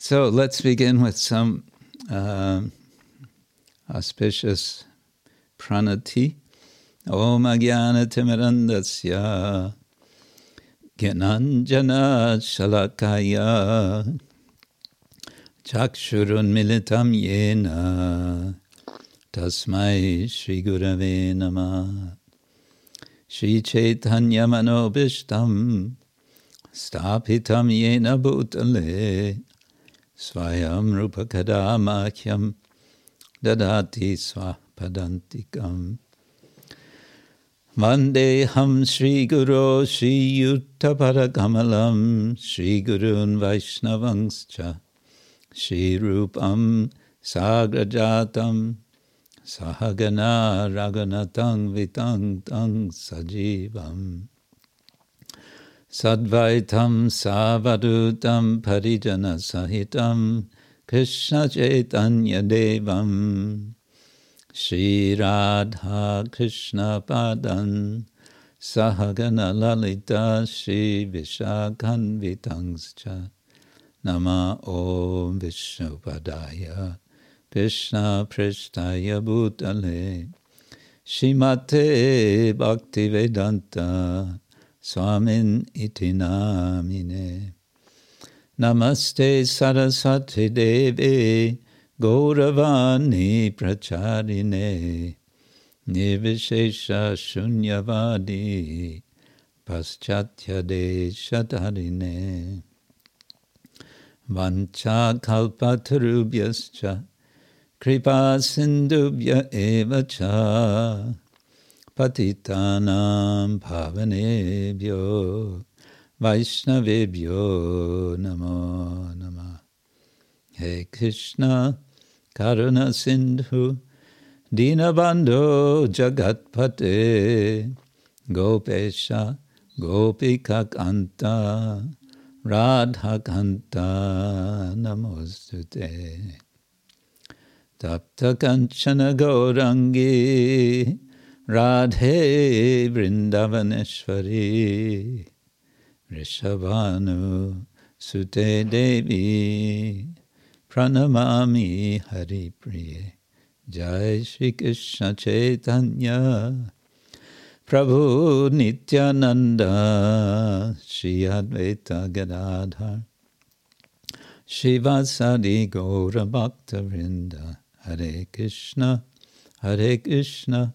So let's begin with some uh, auspicious pranati. Om Agyana Timirandasya. Gyananjana Shalakaya. Chakshurun Militam Yena. Tasmai Shri Gurave Nama Shri Chaitanya Manobishtam. Stapitam Yena Bhutale Swayam Rupa Kadamakyam Dadati Swapadantikam. Vandeham Sri Guru Sri Yuttaparakamalam Sri Gurun Vaishnavangscha Sri Rupam Sagrajatam Sahagana Raganatang Vitang Tang Sajivam Sadvaitam Savadutam Parijana Sahitam Krishna Chaitanya Devam. Shri Radha Krishna Padan Sahagana Lalita Shri Vishakhan Vitangscha Nama Om Vishnupadaya Krishna Prishtaya Bhutale. Srimate Bhaktivedanta Swamin iti namine. Namaste Saraswati Devi Gauravani Pracharine. Nirvishesha Shunyavadi Paschatya Deshatarine. Vancha Kalpatarubhyascha Kripa Sindubhya Evacha. Patitanam Namo Nama He Krishna Karuna Sindhu Dinabando Jagatpate Gopesha Gopika Kanta Radha Kanta Namostute Tapta Kanchana Gaurangi Radhe Vrindavaneshwari Rishabhanu Sute Devi Pranamami Hari Priye Jai Shri Krishna Chaitanya Prabhu Nityananda Shri Advaita Gadadhar Srivasadi Gaura Bhakta Vrinda Hare Krishna Hare Krishna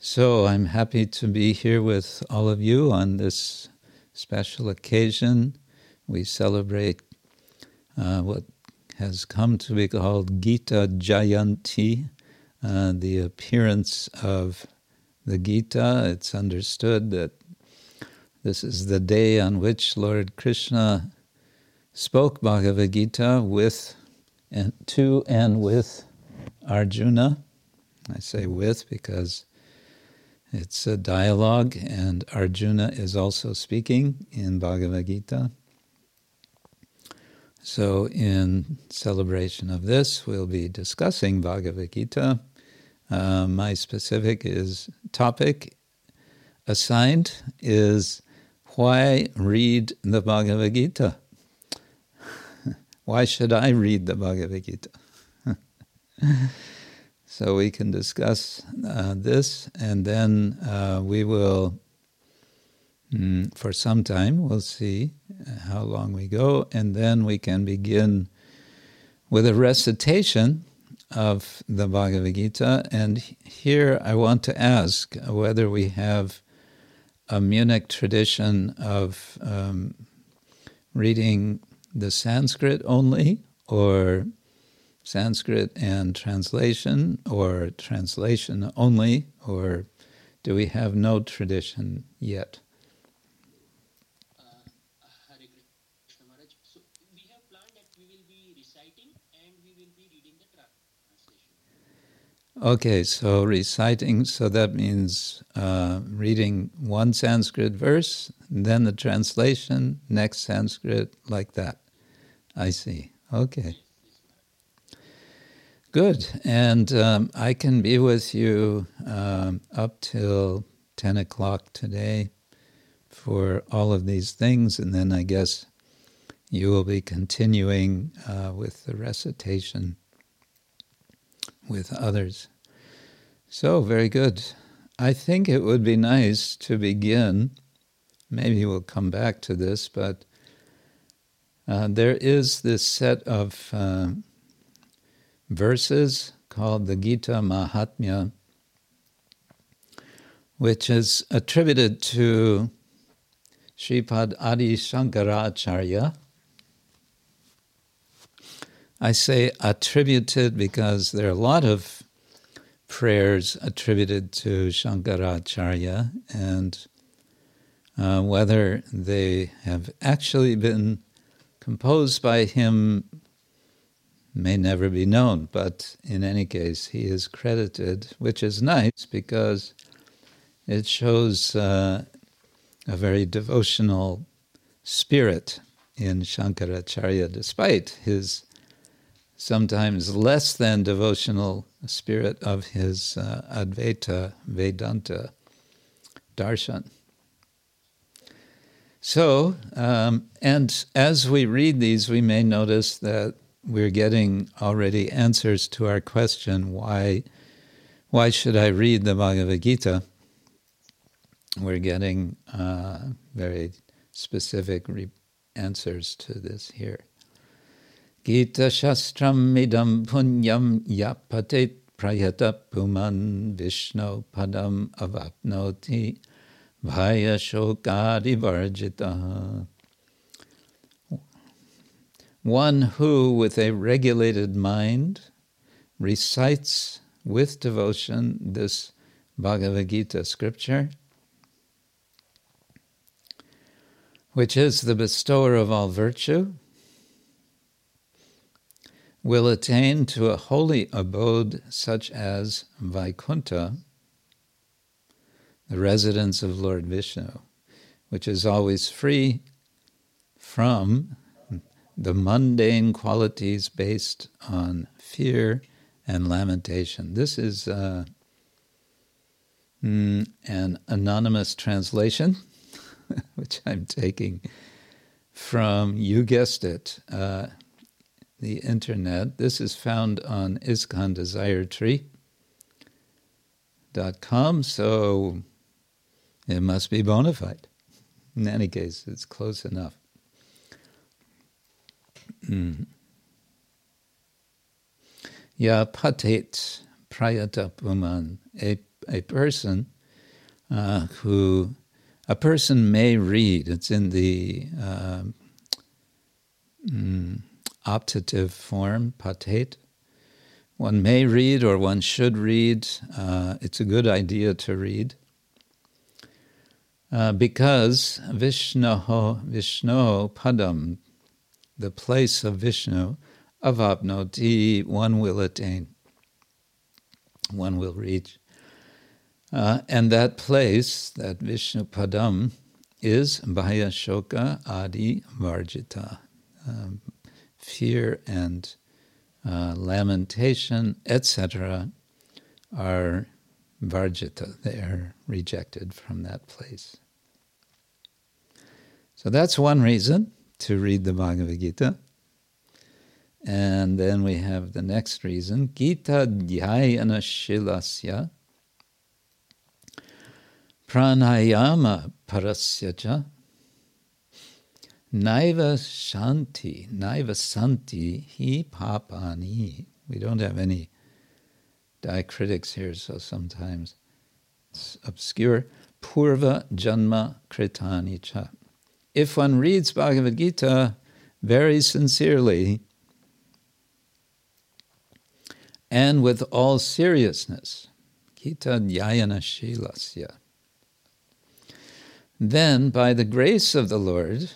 So I'm happy to be here with all of you on this special occasion. We celebrate uh, what has come to be called Gita Jayanti, uh, the appearance of the Gita. It's understood that this is the day on which Lord Krishna spoke Bhagavad Gita with and to and with Arjuna. I say with because it's a dialogue, and Arjuna is also speaking in Bhagavad Gita. So, in celebration of this, we'll be discussing Bhagavad Gita. Uh, my specific is topic assigned is why read the Bhagavad Gita? why should I read the Bhagavad Gita? So we can discuss uh, this, and then uh, we will, mm, for some time, we'll see how long we go, and then we can begin with a recitation of the Bhagavad Gita. And here I want to ask whether we have a Munich tradition of um, reading the Sanskrit only, or Sanskrit and translation, or translation only, or do we have no tradition yet? Okay, so reciting, so that means uh, reading one Sanskrit verse, then the translation, next Sanskrit, like that. I see. Okay. Good. And um, I can be with you um, up till 10 o'clock today for all of these things, and then I guess you will be continuing uh, with the recitation with others. So, very good. I think it would be nice to begin. Maybe we'll come back to this, but uh, there is this set of uh, verses called the Gita Mahatmya, which is attributed to Sripad Adi Shankaracharya. I say attributed because there are a lot of prayers attributed to Shankaracharya, and uh, whether they have actually been composed by him may never be known. But in any case, he is credited, which is nice because it shows uh, a very devotional spirit in Shankaracharya, despite his sometimes less than devotional spirit of his uh, Advaita Vedanta darshan. So, um, and as we read these, we may notice that we're getting already answers to our question why, why should I read the Bhagavad Gita? We're getting uh, very specific re- answers to this here. Gita Shastram Idam Punyam Yapatit Prayata Puman Vishnu Padam Avapnoti Vaya Shokadi Varjita. One who, with a regulated mind, recites with devotion this Bhagavad Gita scripture, which is the bestower of all virtue will attain to a holy abode such as Vaikuntha, the residence of Lord Vishnu, which is always free from the mundane qualities based on fear and lamentation. This is uh, mm, an anonymous translation, which I'm taking from, you guessed it, uh, the internet. This is found on ISKCON Desire Tree.com, so it must be bona fide. In any case, it's close enough. Mm. Ya patet prayatapuman, a, a person uh, who, a person may read, it's in the uh, mm, optative form, patet. One may read or one should read. Uh, it's a good idea to read. Uh, because Vishnu, Vishnu Padam, the place of Vishnu, avapnoti, one will attain, one will reach. Uh, and that place, that Vishnu Padam, is Bhaya Shoka Adi Varjita. Um, fear and uh, lamentation, etc., are varjita, they are rejected from that place. So that's one reason to read the Bhagavad Gita. And then we have the next reason, Gita Dhyayana Shilasya Pranayama Parasya Naiva Shanti, Naiva Santi, Hi Papani. We don't have any diacritics here, so sometimes it's obscure. Purva Janma Kritani Cha. If one reads Bhagavad Gita very sincerely and with all seriousness, Gita Dhyayana Shilasya, then by the grace of the Lord,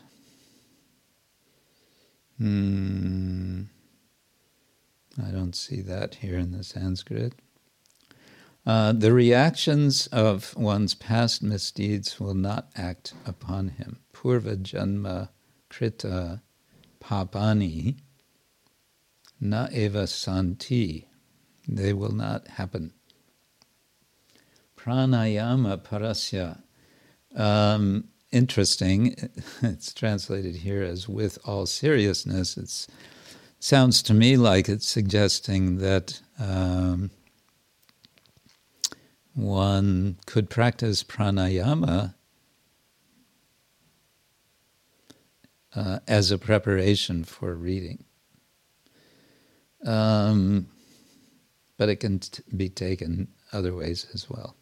Hmm. I don't see that here in the Sanskrit. Uh, the reactions of one's past misdeeds will not act upon him. Purva janma krita papani na eva santi. They will not happen. Pranayama parasya. Um, interesting. It's translated here as with all seriousness. It sounds to me like it's suggesting that um, one could practice pranayama uh, as a preparation for reading. Um, but it can t- be taken other ways as well.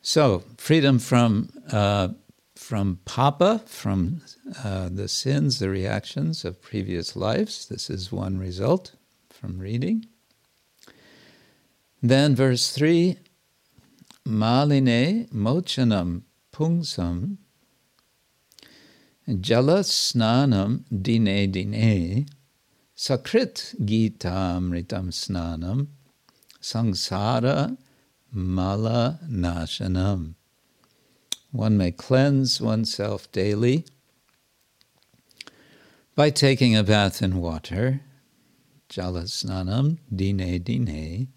So, freedom from uh, from papa, from uh, the sins, the reactions of previous lives. This is one result from reading. Then, verse 3 Maline mochanam pungsam jala snanam dine dine sakrit gita amritam snanam sangsara mala nashanam. One may cleanse oneself daily by taking a bath in water, jalasnanam dine dine.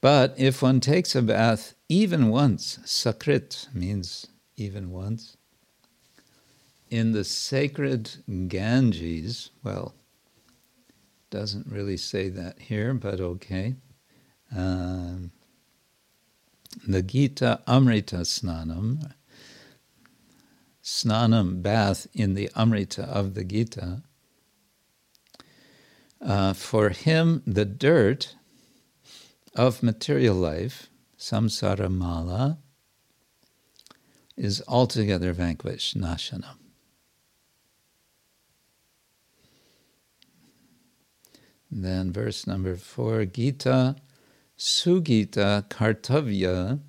But if one takes a bath even once, sakrit means even once, in the sacred Ganges, well, doesn't really say that here, but okay. Um, the Gita Amrita Snanam, Snanam bath in the Amrita of the Gita, uh, for him the dirt of material life, samsara mala, is altogether vanquished, nashanam. Then verse number four, Gita Sugita Kartavya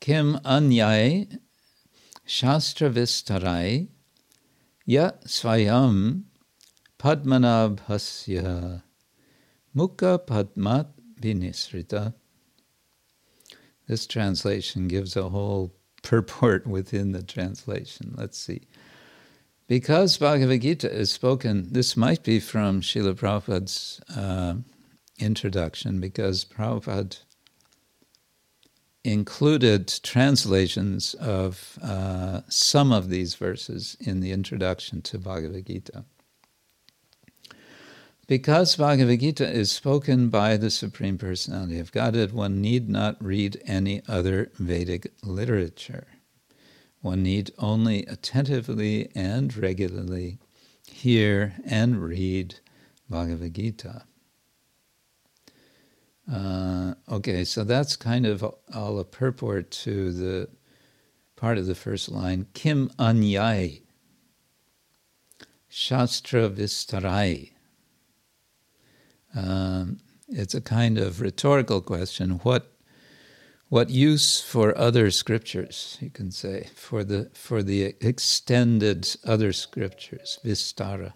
Kim Anyai Shastra Vistarai Ya Swayam Padmanabhasya Mukha Padmat Vinisrita. This translation gives a whole purport within the translation. Let's see. Because Bhagavad Gita is spoken, this might be from Srila Prabhupada's uh, introduction, because Prabhupada included translations of uh, some of these verses in the introduction to Bhagavad Gita. Because Bhagavad Gita is spoken by the Supreme Personality of Godhead, one need not read any other Vedic literature. One need only attentively and regularly hear and read Bhagavad Gita. Uh, okay, so that's kind of all a purport to the part of the first line Kim Anyai Shastra Vistarai. Um, it's a kind of rhetorical question. What what use for other scriptures, you can say, for the for the extended other scriptures, vistara.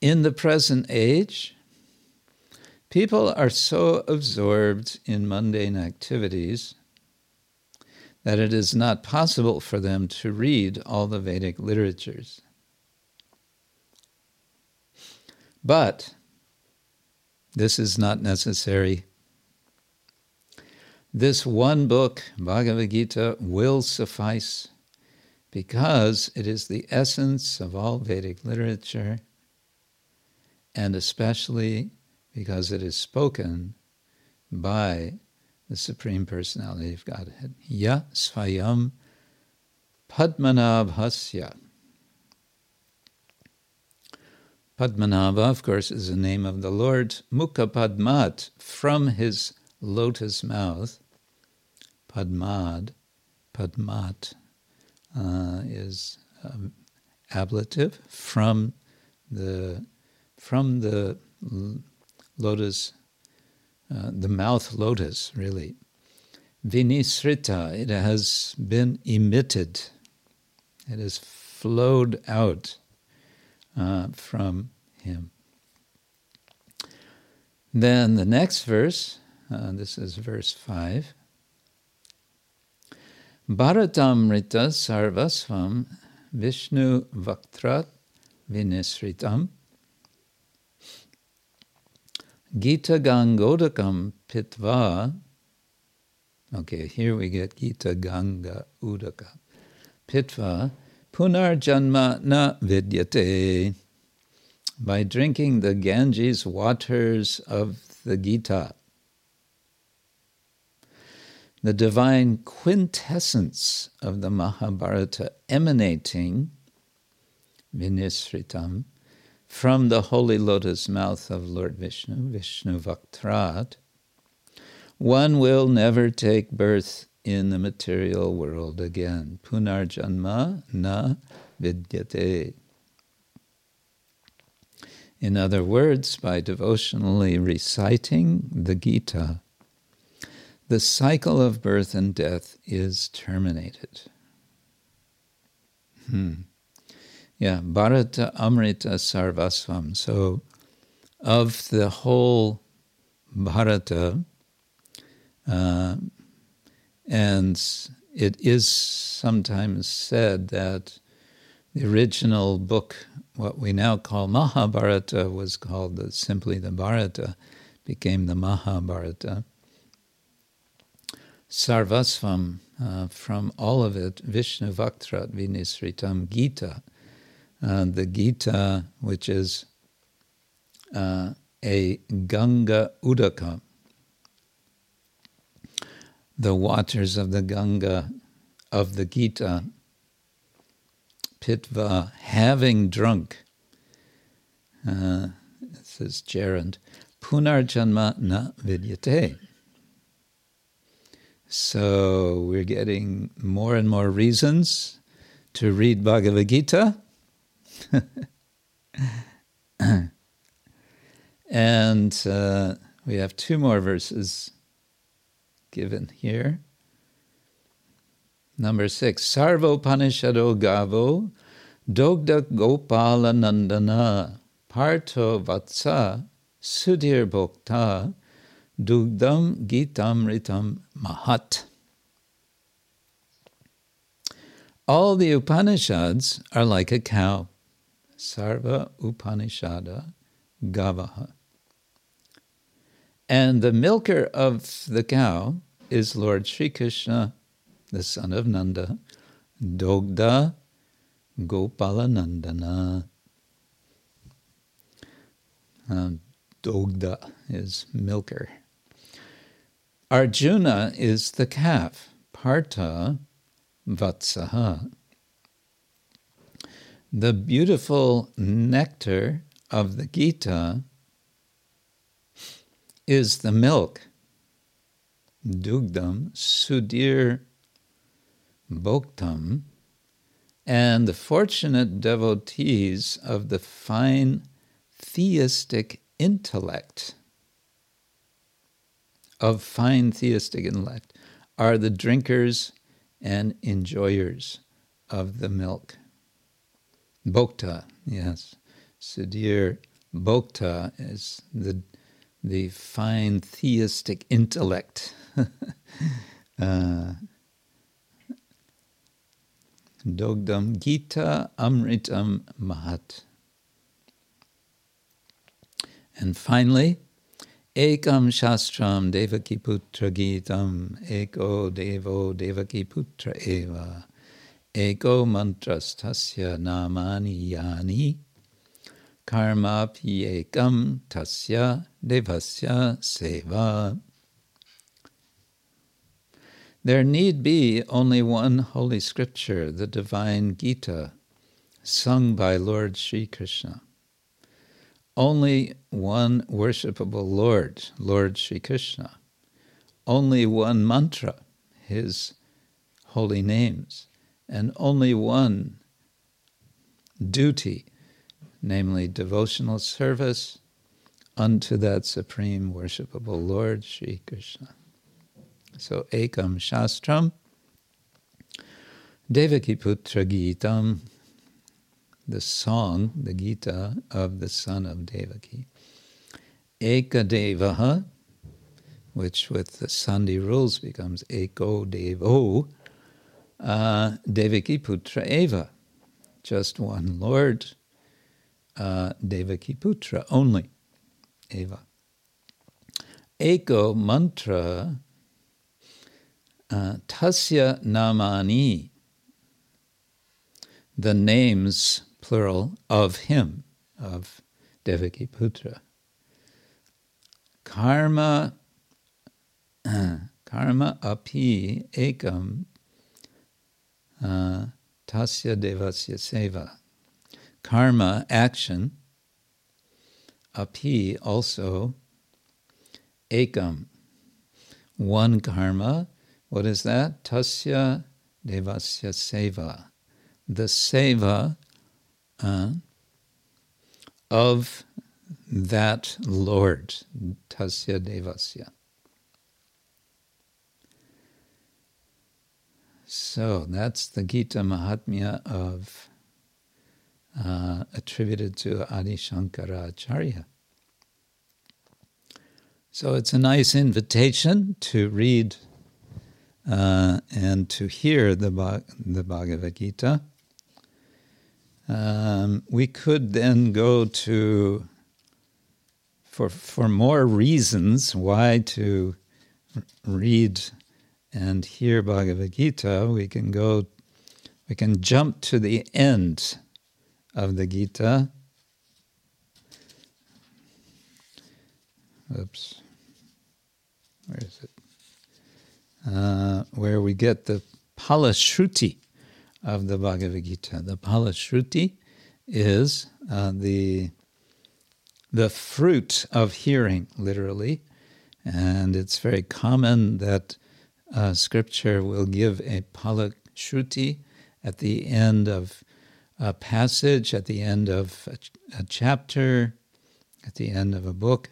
In the present age, people are so absorbed in mundane activities that it is not possible for them to read all the Vedic literatures. But this is not necessary. This one book, Bhagavad Gita, will suffice because it is the essence of all Vedic literature, and especially because it is spoken by the Supreme Personality of Godhead. Ya Svayam Padmanabhasya. Padmanabha, of course, is the name of the Lord. Mukha Padmat, from his lotus mouth. Padmad, Padmat, uh, is um, ablative from the from the lotus, uh, the mouth lotus, really. Vinisrita, it has been emitted. It has flowed out uh, from him. Then the next verse, uh, this is verse 5. Bharatamrita sarvasvam Vishnu vaktrat vinisritam Gita gangodakam pitva. Okay, here we get Gita Ganga Udaka. Pitva punarjanma na vidyate by drinking the Ganges waters of the Gita. The divine quintessence of the Mahabharata emanating, Vinisritam, from the holy lotus mouth of Lord Vishnu, Vishnu Vaktrat, one will never take birth in the material world again. Punarjanma na vidyate. In other words, by devotionally reciting the Gita, the cycle of birth and death is terminated. Hmm. Yeah, Bharata Amrita Sarvasvam. So, of the whole Bharata, uh, and it is sometimes said that the original book what we now call Mahabharata was called the, simply the Bharata, became the Mahabharata. Sarvasvam, uh, from all of it, Vishnu Vaktrat Vinisritam Gita, uh, the Gita, which is uh, a Ganga Udaka, the waters of the Ganga of the Gita. Pitva, having drunk, uh, says Gerund, Punarjanma na vidyate. So we're getting more and more reasons to read Bhagavad Gita. and uh, we have two more verses given here. Number six, Sarvopanishado Gavo, Dogda Gopala Nandana, Partho Vatsa, Sudhir Bhokta, Dugdam Gitam Ritam Mahat. All the Upanishads are like a cow. Sarva Upanishada Gavaha. And the milker of the cow is Lord Sri Krishna the son of Nanda, Dogda Gopalanandana. Uh, Dogda is milker. Arjuna is the calf, Partha Vatsaha. The beautiful nectar of the Gita is the milk, Dugdam Sudhir Bhoktam, and the fortunate devotees of the fine theistic intellect, of fine theistic intellect, are the drinkers and enjoyers of the milk. Bhokta, yes. Sudhir Bhokta is the, the fine theistic intellect. uh, Dogdam Gita Amritam Mahat. And finally, Ekam Shastram Devaki Putra Gitam Eko Devo Devaki Putra Eva Eko Mantras Tasya Namani Yani Karma Ekam Tasya Devasya Seva there need be only one holy scripture, the divine Gita, sung by Lord Sri Krishna. Only one worshipable Lord, Lord Sri Krishna. Only one mantra, his holy names. And only one duty, namely devotional service unto that supreme worshipable Lord Sri Krishna. So Ekam Shastram, Devaki Putra Gitam, the song, the Gita of the son of Devaki. Ekadevaha, which with the Sandhi rules becomes Eko Devo, uh, Devaki Putra Eva, just one Lord, uh, Devaki Putra only, Eva. Eko mantra uh, tasya namani, the names, plural, of him, of Devaki Putra. Karma, karma api ekam uh, tasya devasya seva. Karma, action, api, also, ekam, one karma. What is that? Tasya devasya seva. The seva uh, of that Lord, Tasya Devasya. So that's the Gita Mahatmya of uh, attributed to Adi Shankaracharya. So it's a nice invitation to read uh, and to hear the, the Bhagavad Gita. Um, we could then go to for for more reasons why to read and hear Bhagavad Gita, we can go, we can jump to the end of the Gita. Oops, where is it? Uh, where we get the Palashruti of the Bhagavad Gita. The Palashruti is uh, the the fruit of hearing, literally, and it's very common that uh, scripture will give a palashruti at the end of a passage, at the end of a, a, chapter, at the end of a book.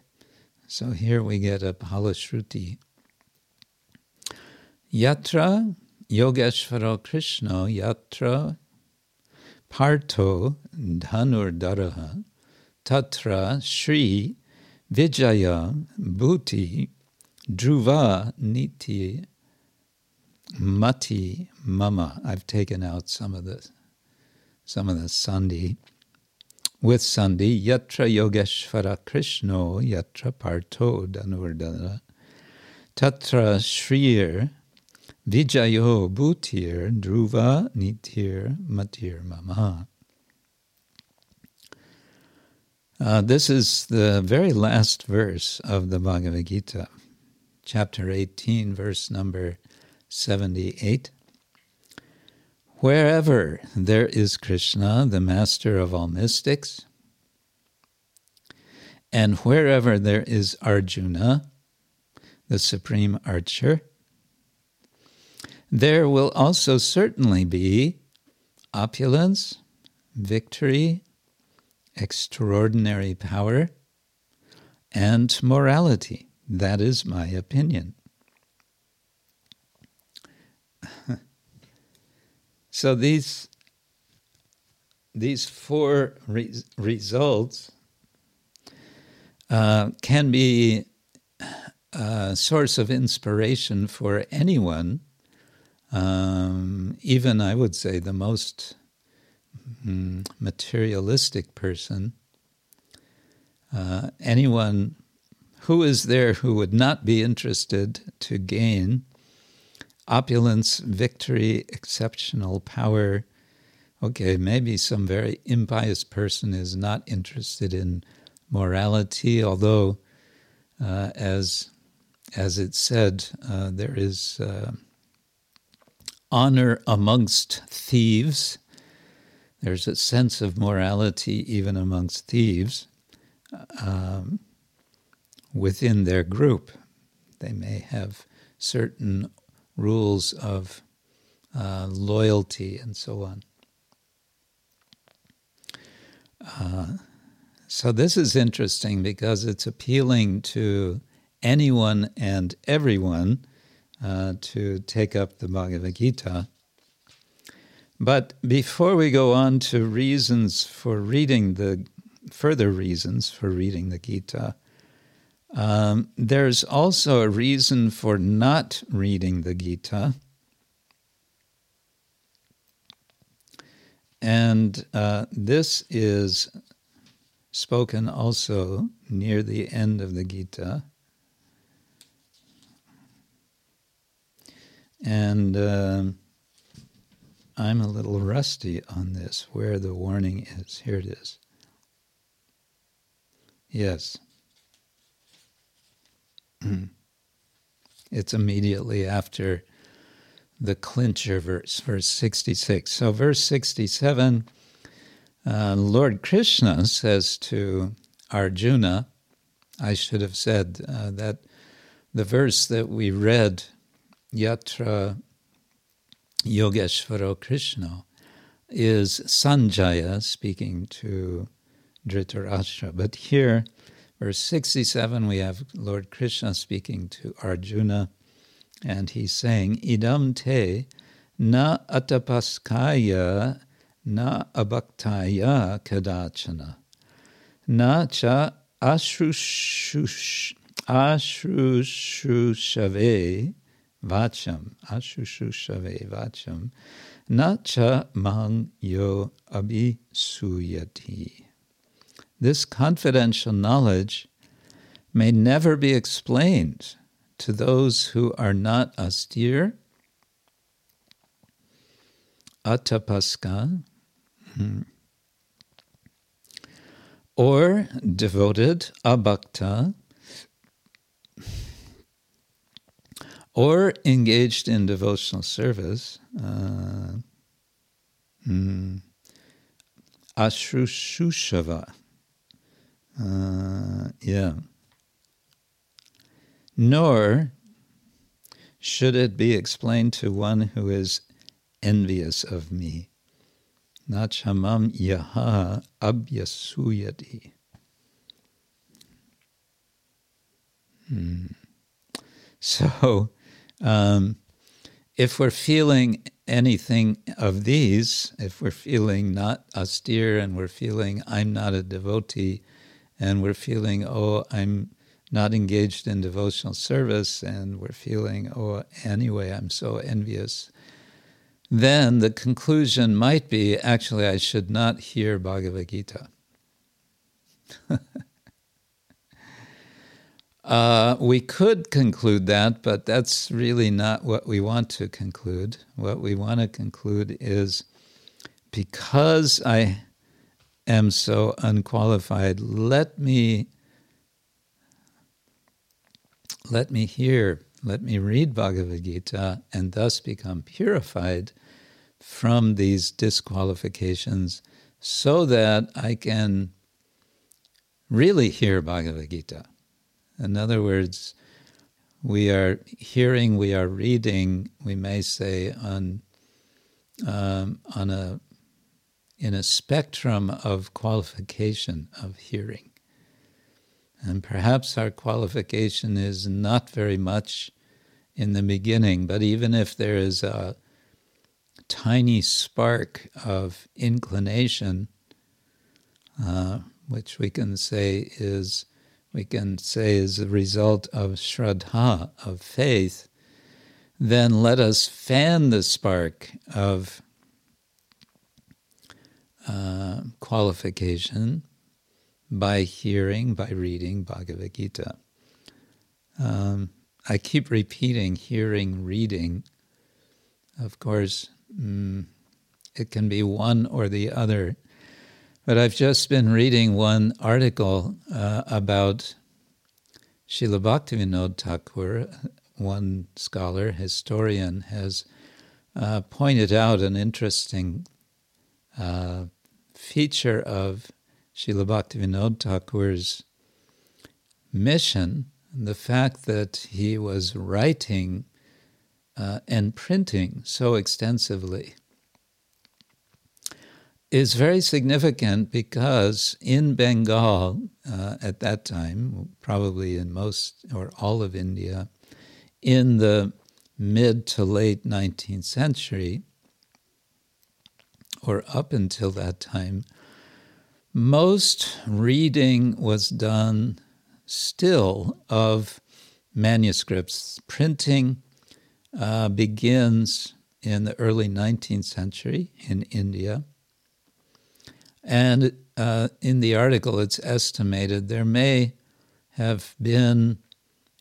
So here we get a palashruti. Yatra Yogeshvara Krishna Yatra Parto Dhanurdaraha Tatra Shri Vijaya Bhuti Dhruva Niti Mati Mama. I've taken out some of the some of the Sandhi. With Sandhi, Yatra Yogeshvara Krishno Yatra Parto Dhanurdara Tatra Shrir Vijayo Bhutir Dhruva Nitir Matir Mama. Uh, this is the very last verse of the Bhagavad Gita, chapter 18, verse number 78. Wherever there is Krishna, the master of all mystics, and wherever there is Arjuna, the supreme archer, there will also certainly be opulence, victory, extraordinary power, and morality. That is my opinion. so these these four re- results uh, can be a source of inspiration for anyone, um, even I would say the most mm, materialistic person, uh, anyone who is there who would not be interested to gain opulence, victory, exceptional power. Okay, maybe some very impious person is not interested in morality, although, uh, as as it said, uh, there is uh, honor amongst thieves. There's a sense of morality even amongst thieves um, within their group. They may have certain rules of uh, loyalty and so on. Uh, so, this is interesting because it's appealing to anyone and everyone uh, to take up the Bhagavad Gita. But before we go on to reasons for reading the further reasons for reading the Gita, Um, there's also a reason for not reading the Gita. And uh, this is spoken also near the end of the Gita. And uh, I'm a little rusty on this, where the warning is. Here it is. Yes. it's immediately after the clincher verse, verse 66. So, verse 67, uh, Lord Krishna says to Arjuna, I should have said uh, that the verse that we read, Yatra Yogeshvaro Krishna, is Sanjaya speaking to Dhritarashtra. But here, verse 67, we have Lord Krishna speaking to Arjuna and he's saying, Idam te na atapaskaya na abhaktaya kadachana na cha ashushush ashushushave vacham ashushushave vacham na cha mang yo abhisuyati. This confidential knowledge may never be explained to those who are not austere, atapaska, hmm, or devoted, abhakta, or engaged in devotional service, uh, mm, ashrushava. Uh, yeah nor should it be explained to one who is envious of me. Nachamam yaha abhyasuyati. Hmm. So, um, if we're feeling anything of these, if we're feeling not austere and we're feeling I'm not a devotee, and we're feeling, oh, I'm not engaged in devotional service and we're feeling, oh, anyway, I'm so envious, then the conclusion might be actually, I should not hear Bhagavad Gita. uh, we could conclude that, but that's really not what we want to conclude. What we want to conclude is because I am so unqualified, let me let me hear, let me read Bhagavad Gita and thus become purified from these disqualifications so that I can really hear Bhagavad Gita. In other words, we are hearing, we are reading, we may say, on, um, on a, in a spectrum of qualification of hearing. And perhaps our qualification is not very much in the beginning, but even if there is a tiny spark of inclination, uh, which we can say is we can say is a result of shraddha, of faith, then let us fan the spark of uh, qualification by hearing, by reading Bhagavad Gita. Um, I keep repeating hearing, reading. Of course, mm, it can be one or the other. But I've just been reading one article uh, about Srila Bhaktivinoda Thakur. One scholar, historian, has uh, pointed out an interesting uh, feature of Srila Bhaktivinoda Thakur's mission, the fact that he was writing uh, and printing so extensively, is very significant because in Bengal uh, at that time, probably in most or all of India, in the mid to late 19th century, or up until that time, most reading was done still of manuscripts. Printing uh, begins in the early 19th century in India. And uh, in the article, it's estimated there may have been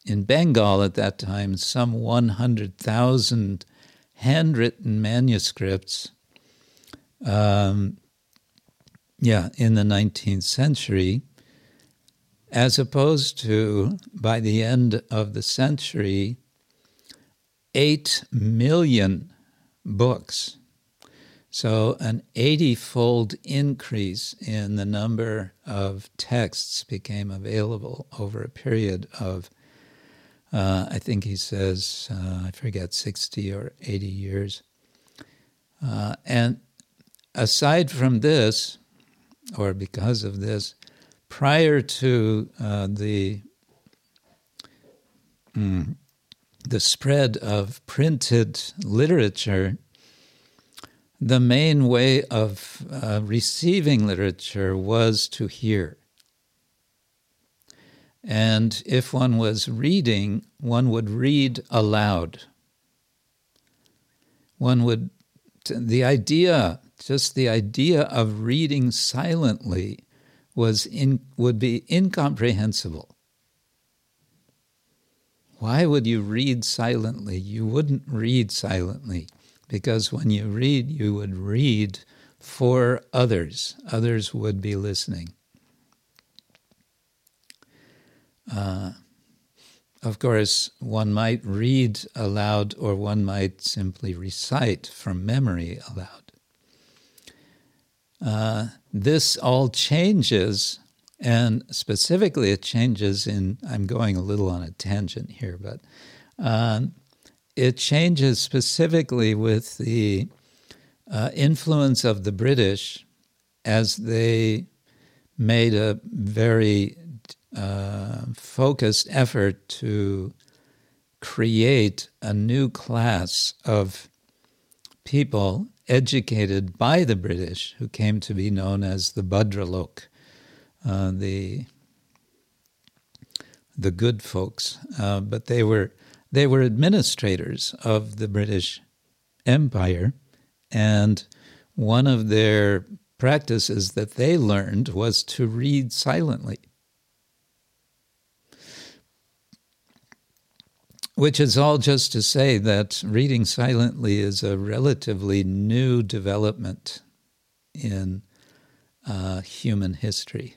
in Bengal at that time some 100,000 handwritten manuscripts. Um, yeah, in the 19th century, as opposed to by the end of the century, 8 million books. So, an 80 fold increase in the number of texts became available over a period of, uh, I think he says, uh, I forget, 60 or 80 years. Uh, and aside from this, or because of this, prior to uh, the mm, the spread of printed literature, the main way of uh, receiving literature was to hear. And if one was reading, one would read aloud. One would, the idea, just the idea of reading silently was in, would be incomprehensible. Why would you read silently? You wouldn't read silently because when you read, you would read for others. Others would be listening. Uh, of course, one might read aloud or one might simply recite from memory aloud. Uh, this all changes and specifically, it changes in, I'm going a little on a tangent here, but um, it changes specifically with the uh, influence of the British as they made a very uh, focused effort to create a new class of people educated by the British who came to be known as the Bhadralok uh, the the good folks, uh, but they were they were administrators of the British Empire, and one of their practices that they learned was to read silently. Which is all just to say that reading silently is a relatively new development in uh, human history.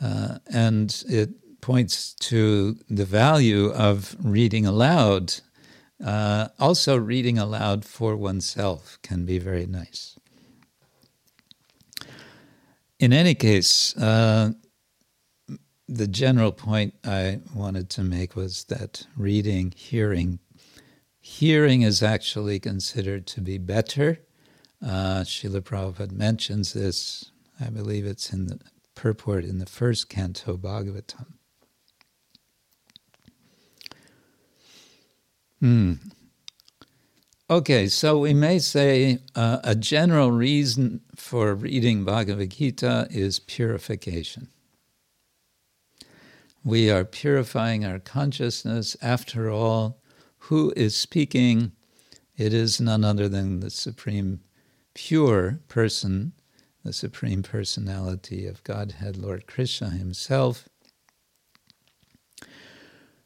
Uh, and it points to the value of reading aloud. Uh, also, reading aloud for oneself can be very nice. In any case, uh, the general point I wanted to make was that reading, hearing, hearing is actually considered to be better. Uh, Srila Prabhupada mentions this, I believe it's in the purport in the first canto Bhagavatam. Hmm. Okay, so we may say uh, a general reason for reading Bhagavad Gita is purification. We are purifying our consciousness. After all, who is speaking? It is none other than the Supreme Pure Person the Supreme Personality of Godhead, Lord Krishna Himself,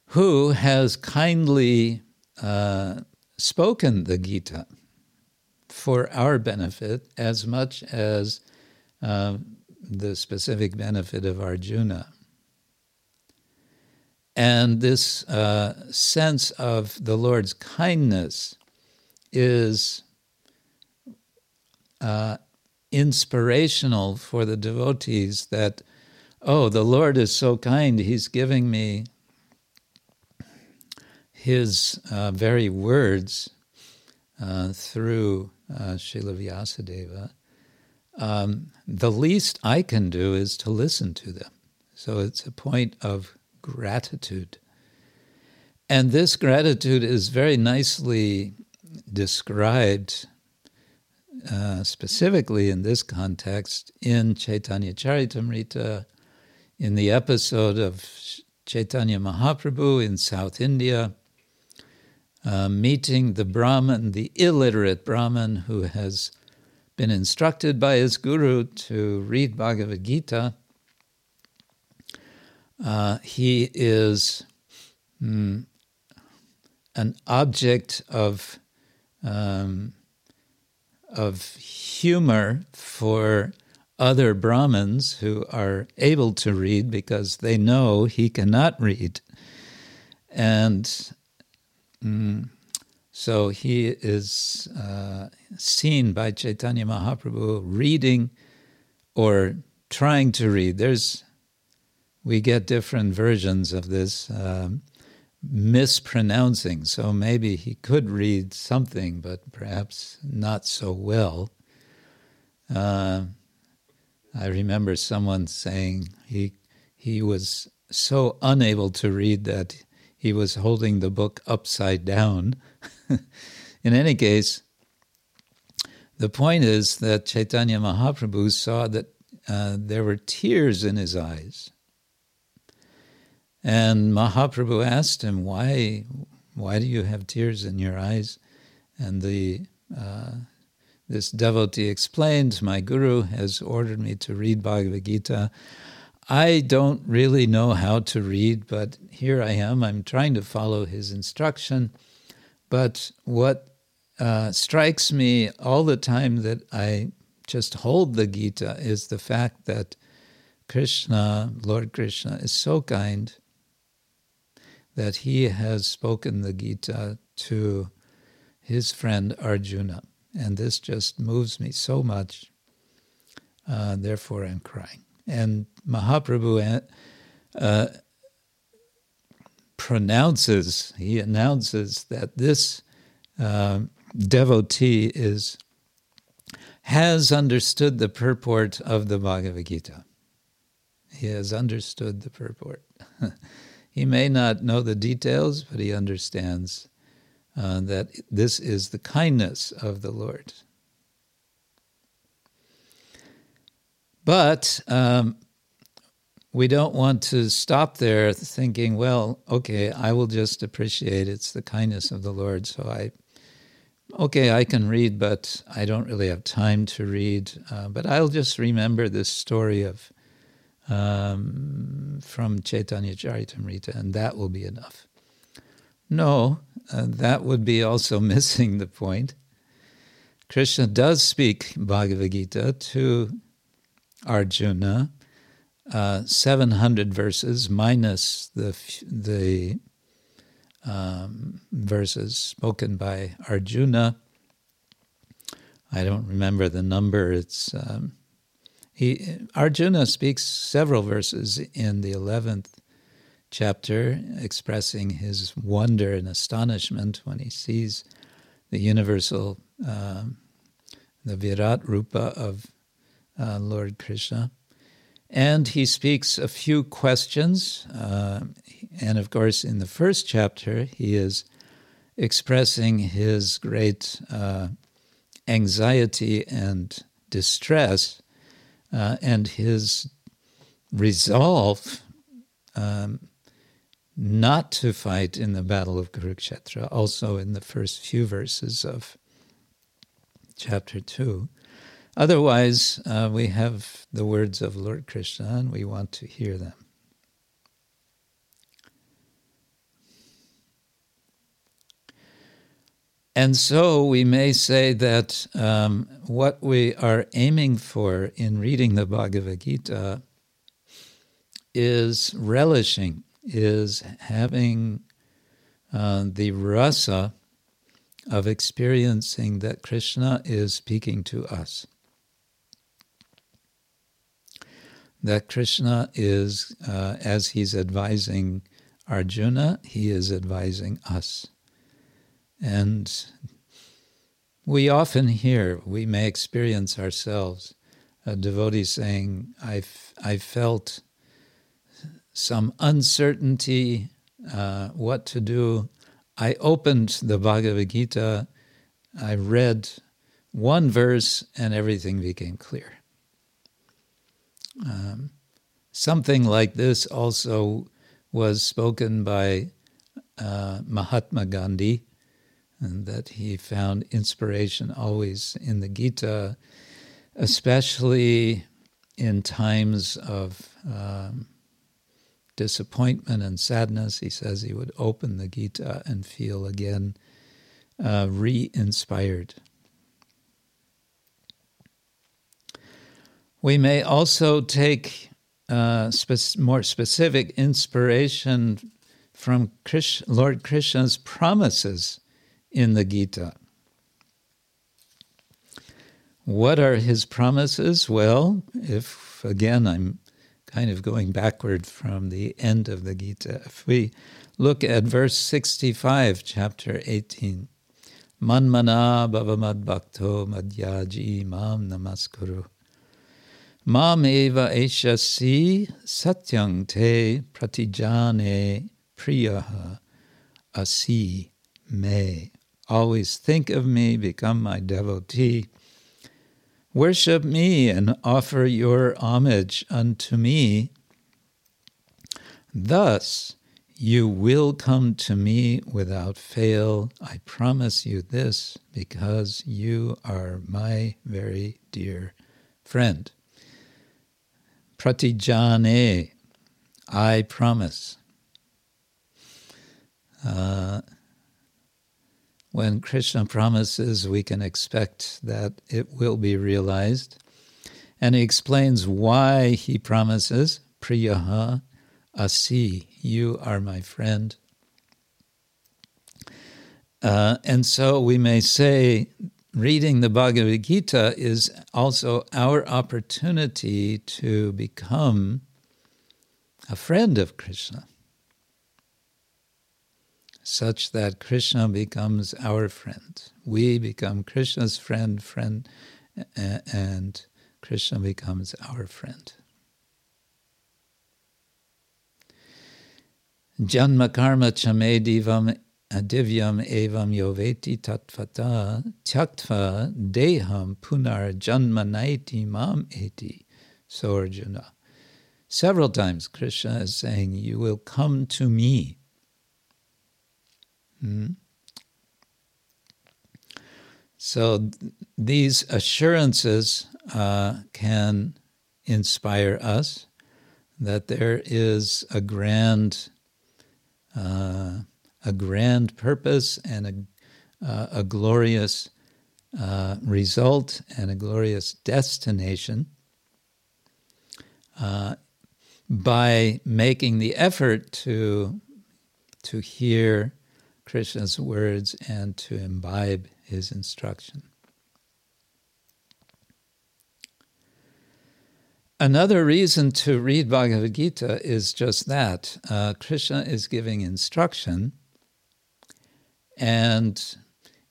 who has kindly uh, spoken the Gita for our benefit as much as uh, the specific benefit of Arjuna. And this uh, sense of the Lord's kindness is uh, inspirational for the devotees that, oh, the Lord is so kind, He's giving me His uh, very words uh, through uh, Srila Vyasadeva. Um, the least I can do is to listen to them. So it's a point of gratitude. And this gratitude is very nicely described uh, specifically in this context in Chaitanya Charitamrita, in the episode of Chaitanya Mahaprabhu in South India, uh, meeting the Brahmin, the illiterate Brahmin who has been instructed by his guru to read Bhagavad Gita. Uh, he is mm, an object of um, of humor for other Brahmins who are able to read because they know he cannot read. And mm, so he is uh, seen by Chaitanya Mahaprabhu reading or trying to read. There's, we get different versions of this. Um, mispronouncing. So maybe he could read something, but perhaps not so well. Uh, I remember someone saying he he was so unable to read that he was holding the book upside down. In any case, the point is that Chaitanya Mahaprabhu saw that uh, there were tears in his eyes. And Mahaprabhu asked him, "Why, why do you have tears in your eyes?" And the uh, this devotee explained, "My guru has ordered me to read Bhagavad Gita. I don't really know how to read, but here I am. I'm trying to follow his instruction. But what uh, strikes me all the time that I just hold the Gita is the fact that Krishna, Lord Krishna, is so kind." that he has spoken the Gita to his friend Arjuna. And this just moves me so much. Uh, therefore, I'm crying. And Mahaprabhu uh, uh, pronounces, he announces that this uh, devotee is has understood the purport of the Bhagavad Gita. He has understood the purport. He may not know the details, but he understands uh, that this is the kindness of the Lord. But um, we don't want to stop there thinking, well, okay, I will just appreciate it's the kindness of the Lord. So I, okay, I can read, but I don't really have time to read. Uh, but I'll just remember this story of um, from Chaitanya Charitamrita, and that will be enough. No, uh, that would be also missing the point. Krishna does speak Bhagavad Gita to Arjuna, uh, 700 verses minus the, the um, verses spoken by Arjuna. I don't remember the number, it's um, he, Arjuna speaks several verses in the 11th chapter expressing his wonder and astonishment when he sees the universal, um, the Virat Rupa of uh, Lord Krishna. And he speaks a few questions. Uh, and of course, in the first chapter, he is expressing his great uh, anxiety and distress uh, and his resolve um, not to fight in the Battle of Kurukshetra, also in the first few verses of chapter 2. Otherwise, uh, we have the words of Lord Krishna and we want to hear them. And so we may say that um, what we are aiming for in reading the Bhagavad Gita is relishing, is having uh, the rasa of experiencing that Krishna is speaking to us. That Krishna is, uh, as he's advising Arjuna, he is advising us. And we often hear, we may experience ourselves, a devotee saying, I, I felt some uncertainty, uh, what to do. I opened the Bhagavad Gita, I read one verse, and everything became clear. Um, something like this also was spoken by uh, Mahatma Gandhi, and that he found inspiration always in the Gita, especially in times of um, disappointment and sadness. He says he would open the Gita and feel again uh, re inspired. We may also take uh, spe- more specific inspiration from Krish- Lord Krishna's promises in the Gita. What are his promises? Well, if again I'm kind of going backward from the end of the Gita, if we look at verse 65, chapter 18, Manmana bhavamad bhakto madhyaji mam namaskuru. Mam eva eshasi satyang te pratijane priyaha asi me. Always think of me, become my devotee. Worship me and offer your homage unto me. Thus you will come to me without fail. I promise you this because you are my very dear friend. Pratijane, I promise. Uh, when Krishna promises, we can expect that it will be realized. And he explains why he promises, Priyaha Asi, you are my friend. Uh, and so we may say, reading the Bhagavad Gita is also our opportunity to become a friend of Krishna such that Krishna becomes our friend. We become Krishna's friend, friend, and Krishna becomes our friend. Janma karma chame divam divyam evam yoveti tatvata tyaktva deham punar janmanaiti mam eti. So Arjuna. Several times Krishna is saying, You will come to me Hmm? So th- these assurances uh, can inspire us that there is a grand, uh, a grand purpose and a, uh, a glorious uh, result and a glorious destination uh, by making the effort to to hear Krishna's words and to imbibe his instruction. Another reason to read Bhagavad Gita is just that. Uh, Krishna is giving instruction, and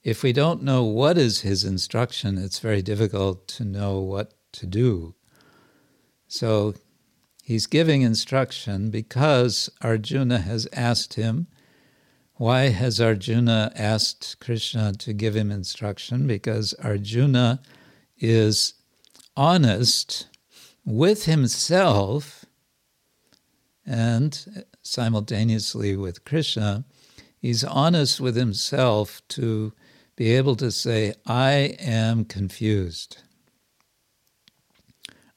if we don't know what is his instruction, it's very difficult to know what to do. So he's giving instruction because Arjuna has asked him why has Arjuna asked Krishna to give him instruction? Because Arjuna is honest with himself and simultaneously with Krishna. He's honest with himself to be able to say, I am confused.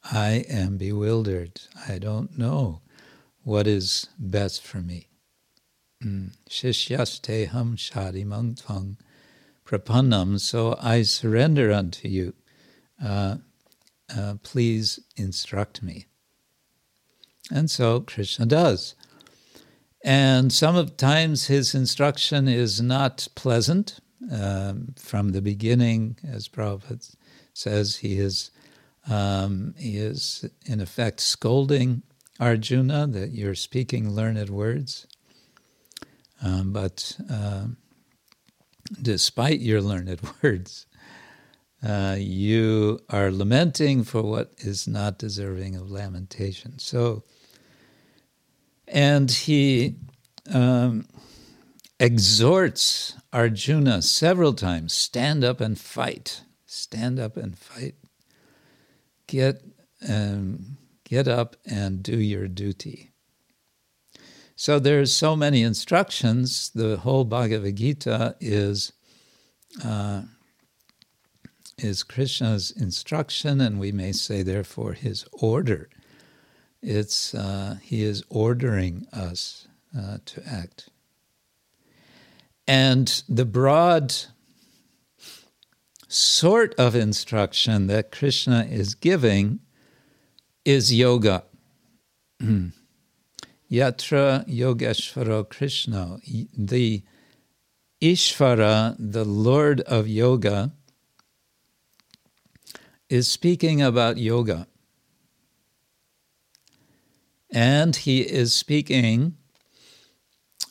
I am bewildered. I don't know what is best for me. Shishyasteham shadimang tvang prapannam. So I surrender unto you. Uh, uh, please instruct me. And so Krishna does. And sometimes his instruction is not pleasant. Um, from the beginning, as Prabhupada says, he is um, he is in effect scolding Arjuna that you're speaking learned words. Um, but uh, despite your learned words, uh, you are lamenting for what is not deserving of lamentation. So, and he um, exhorts Arjuna several times stand up and fight, stand up and fight. Get, um, get up and do your duty. So there's so many instructions. The whole Bhagavad Gita is uh, is Krishna's instruction, and we may say, therefore, his order. It's uh, he is ordering us uh, to act. And the broad sort of instruction that Krishna is giving is yoga. Yatra Yogeshvara Krishna, the Ishvara, the Lord of Yoga, is speaking about yoga. And he is speaking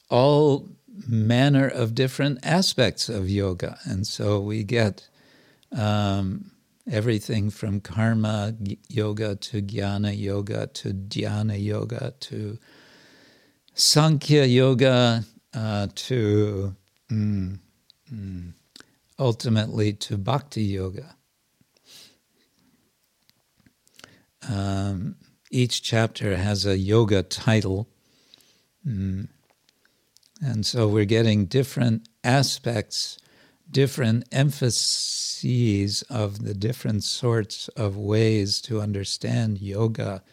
all manner of different aspects of yoga. And so we get um, everything from karma yoga to jnana yoga to dhyana yoga to sankhya yoga uh, to mm, mm, ultimately to bhakti yoga. Um, each chapter has a yoga title. Mm. And so we're getting different aspects, different emphases of the different sorts of ways to understand yoga,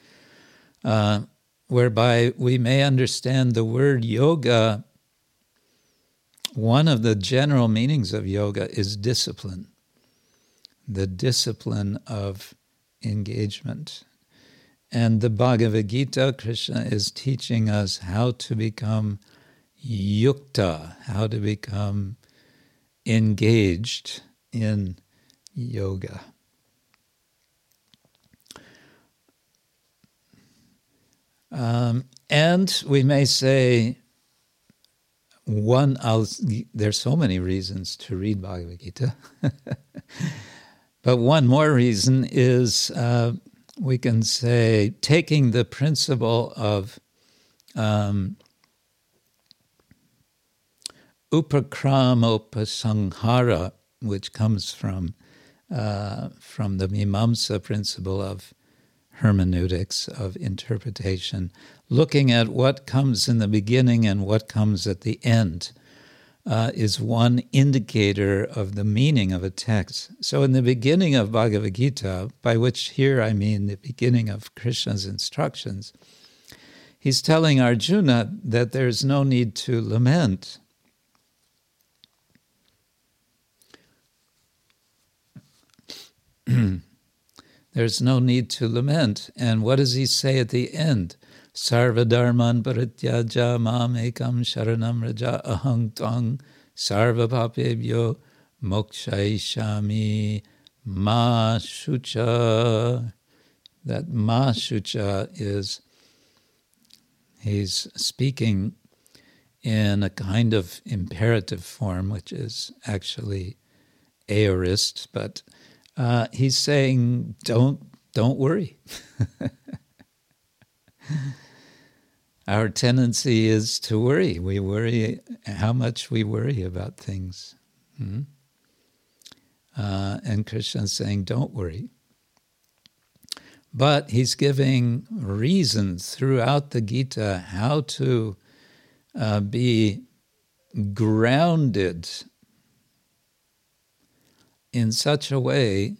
uh, whereby we may understand the word yoga. One of the general meanings of yoga is discipline, the discipline of engagement. And the Bhagavad Gita, Krishna is teaching us how to become yukta, how to become engaged in yoga. Um, and we may say, one, I'll, there's so many reasons to read Bhagavad Gita. but one more reason is uh, we can say taking the principle of um, upakramopasanghara, which comes from uh, from the Mimamsa principle of hermeneutics, of interpretation, looking at what comes in the beginning and what comes at the end. Uh, is one indicator of the meaning of a text. So, in the beginning of Bhagavad Gita, by which here I mean the beginning of Krishna's instructions, he's telling Arjuna that there's no need to lament. There's no need to lament. And what does he say at the end? Sarvadharman parityaja mam ekam sharanam raja ahang tang sarva papebhyo mokshaishami ma shucha. That ma shucha is, he's speaking in a kind of imperative form, which is actually aorist, but uh, he's saying, "Don't don't worry." Our tendency is to worry. We worry how much we worry about things. hmm Uh, and Krishna's saying, "Don't worry." But he's giving reasons throughout the Gita how to uh, be grounded in such a way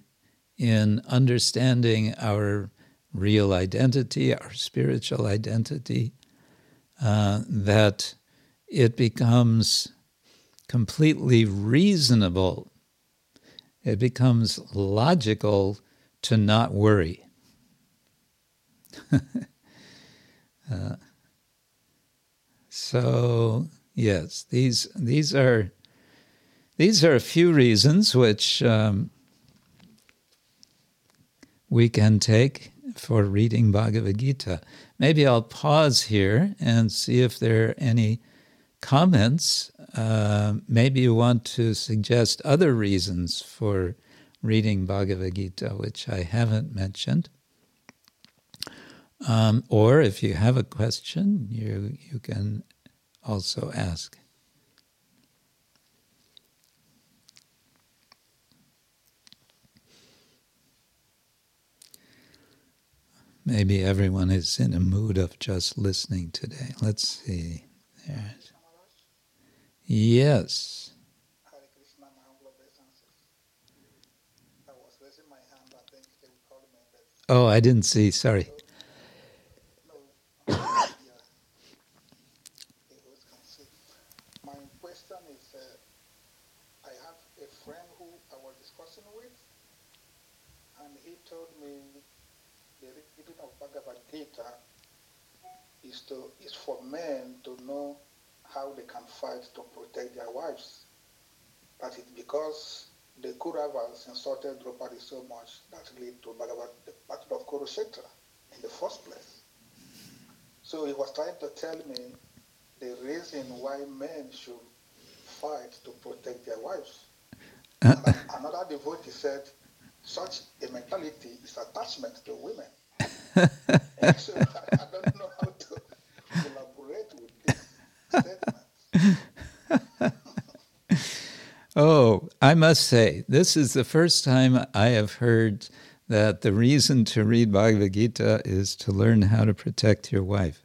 in understanding our real identity, our spiritual identity, uh, that it becomes completely reasonable. It becomes logical to not worry. uh, so yes, these these are these are a few reasons which um, we can take for reading Bhagavad Gita. Maybe I'll pause here and see if there are any comments. Uh, maybe you want to suggest other reasons for reading Bhagavad Gita, which I haven't mentioned. Um, or if you have a question, you, you can also ask. Maybe everyone is in a mood of just listening today. Let's see. There's, yes. Oh, I didn't see. Sorry. no. yeah. It was conceived. My question is uh, I have a friend who I was discussing with, and he told me the reading of Bhagavad Gita is to is for men to know how they can fight to protect their wives. But it's because the Kauravas insulted Draupadi so much that led to Bhagavad, the Battle of Kurukshetra in the first place. So he was trying to tell me the reason why men should fight to protect their wives. Uh, and Another devotee said, such a mentality is attachment to women. so I, I don't know how to collaborate with this statement. Oh, I must say, this is the first time I have heard that the reason to read Bhagavad Gita is to learn how to protect your wife.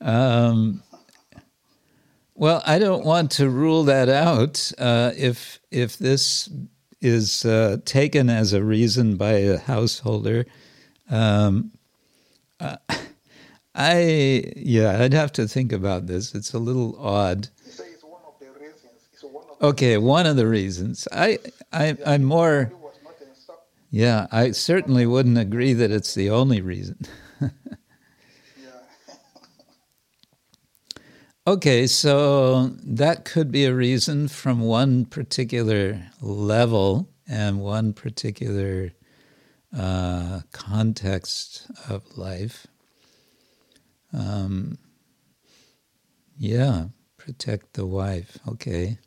Um, well, I don't want to rule that out. Uh, if if this is uh, taken as a reason by a householder, um, uh, I yeah, I'd have to think about this. It's a little odd. He said it's one of the reasons. It's one of the Okay, one of the reasons. I, I I'm more. Yeah, I certainly wouldn't agree that it's the only reason. Okay, so that could be a reason from one particular level and one particular uh, context of life. Um, yeah, protect the wife. Okay.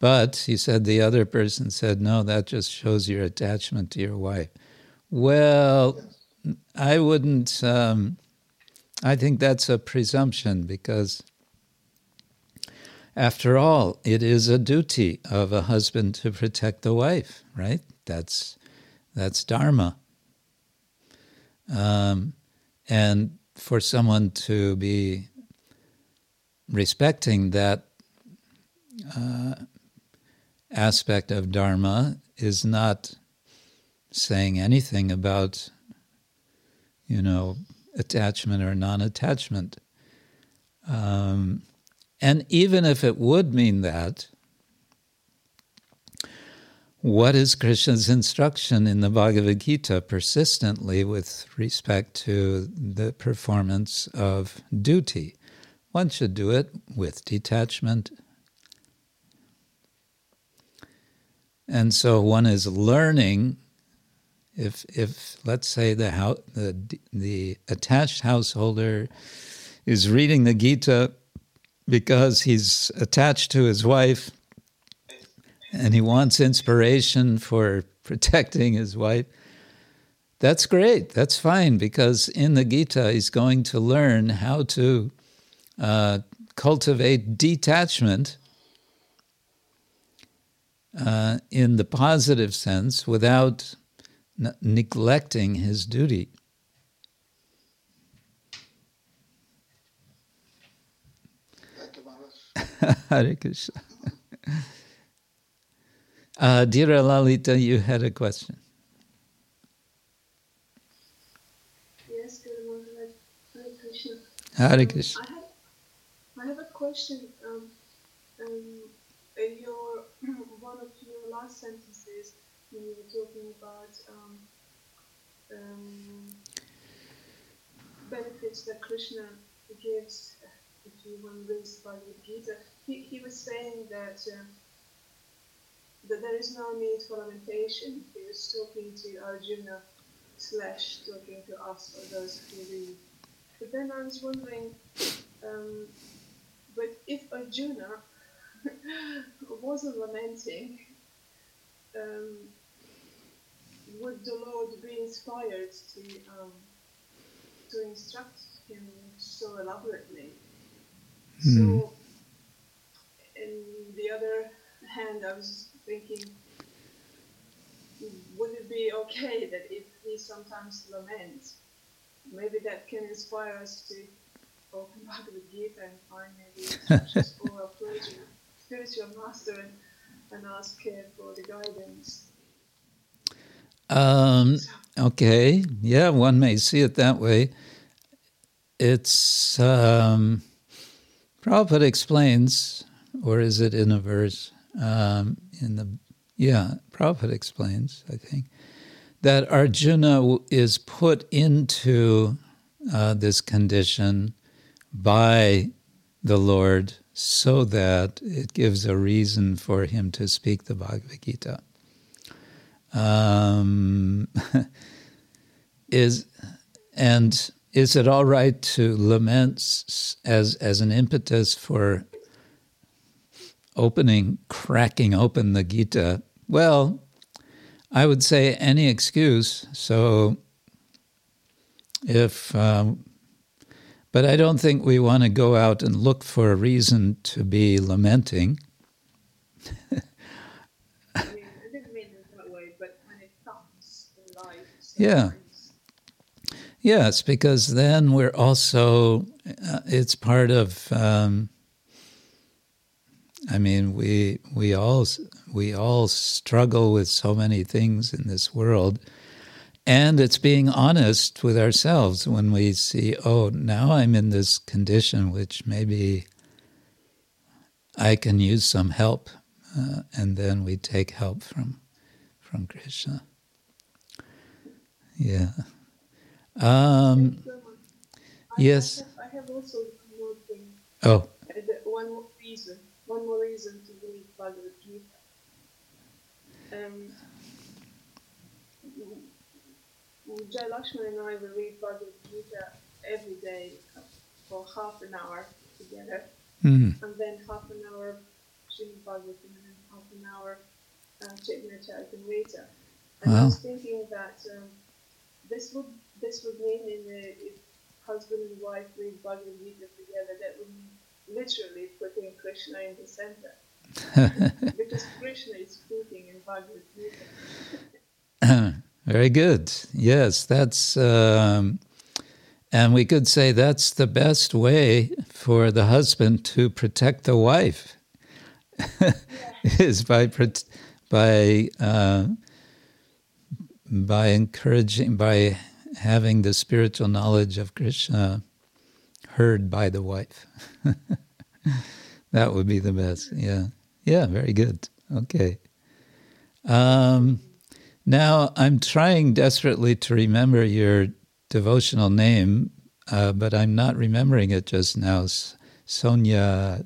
But he said the other person said, no, that just shows your attachment to your wife. Well, I wouldn't. Um, I think that's a presumption because, after all, it is a duty of a husband to protect the wife, right? That's that's dharma. Um, and for someone to be respecting that uh, aspect of dharma is not saying anything about, you know, attachment or non attachment. Um, and even if it would mean that, what is Krishna's instruction in the Bhagavad Gita persistently with respect to the performance of duty? One should do it with detachment. And so one is learning. If if let's say the hou- the the attached householder is reading the Gita because he's attached to his wife and he wants inspiration for protecting his wife that's great. That's fine because in the Gita he's going to learn how to uh, cultivate detachment uh, in the positive sense without n- neglecting his duty. Hare Krishna. Uh, Dira Lalita, you had a question. Yes, good morning, Hare Krishna. Hare Um, I have, I have a question. Um, um, in your one of your last sentences, when you were talking about um, um, that Krishna gives if you one reads Bhagavad Gita, he, he was saying that uh, that there is no need for lamentation. He was talking to Arjuna slash talking to us or those who read. But then I was wondering, um, but if Arjuna wasn't lamenting, um, would the Lord be inspired to um, to instruct him so elaborately? Hmm. So, in the other hand, I was thinking, would it be okay that if he sometimes laments, maybe that can inspire us to open up Bhagavad Gita and find maybe for our spiritual, spiritual master and, and ask uh, for the guidance. Um, okay, yeah, one may see it that way. It's um, Prabhupada explains, or is it in a verse? Um, in the yeah, Prabhupada explains, I think, that Arjuna is put into uh, this condition by the Lord so that it gives a reason for him to speak the Bhagavad Gita. Um, is and is it all right to lament as as an impetus for opening, cracking open the Gita? Well, I would say any excuse. So if, um, but I don't think we want to go out and look for a reason to be lamenting. I mean, I didn't mean it that way, but when it comes in life, Yeah. Yes, because then we're also, uh, it's part of, um, I mean, we, we, all, we all struggle with so many things in this world. And it's being honest with ourselves when we see, oh, now I'm in this condition which maybe I can use some help. Uh, and then we take help from, from Krishna. Yeah. Um, Thank you very much. I- yes. I have, I have also one more thing. oh, one more reason, one more reason to read Bhagavad Gita. Um, Jai Lakshman and I will read Bhagavad Gita every day for half an hour together, mm, and then half an hour Srimad Bhagavatam and then half an hour uh, Chaitanya Charitamrita. And I Wow. was thinking that um, this would this would mean in the, if husband and wife read Bhagavad Gita together, that would mean literally putting Krishna in the center. because Krishna is speaking in Bhagavad Gita. very good. Yes, that's, um, and we could say that's the best way for the husband to protect the wife is by by uh, by encouraging by having the spiritual knowledge of Krishna heard by the wife. that would be the best. Yeah, yeah, very good. Okay. Um, now I'm trying desperately to remember your devotional name, uh, but I'm not remembering it just now. Sonia,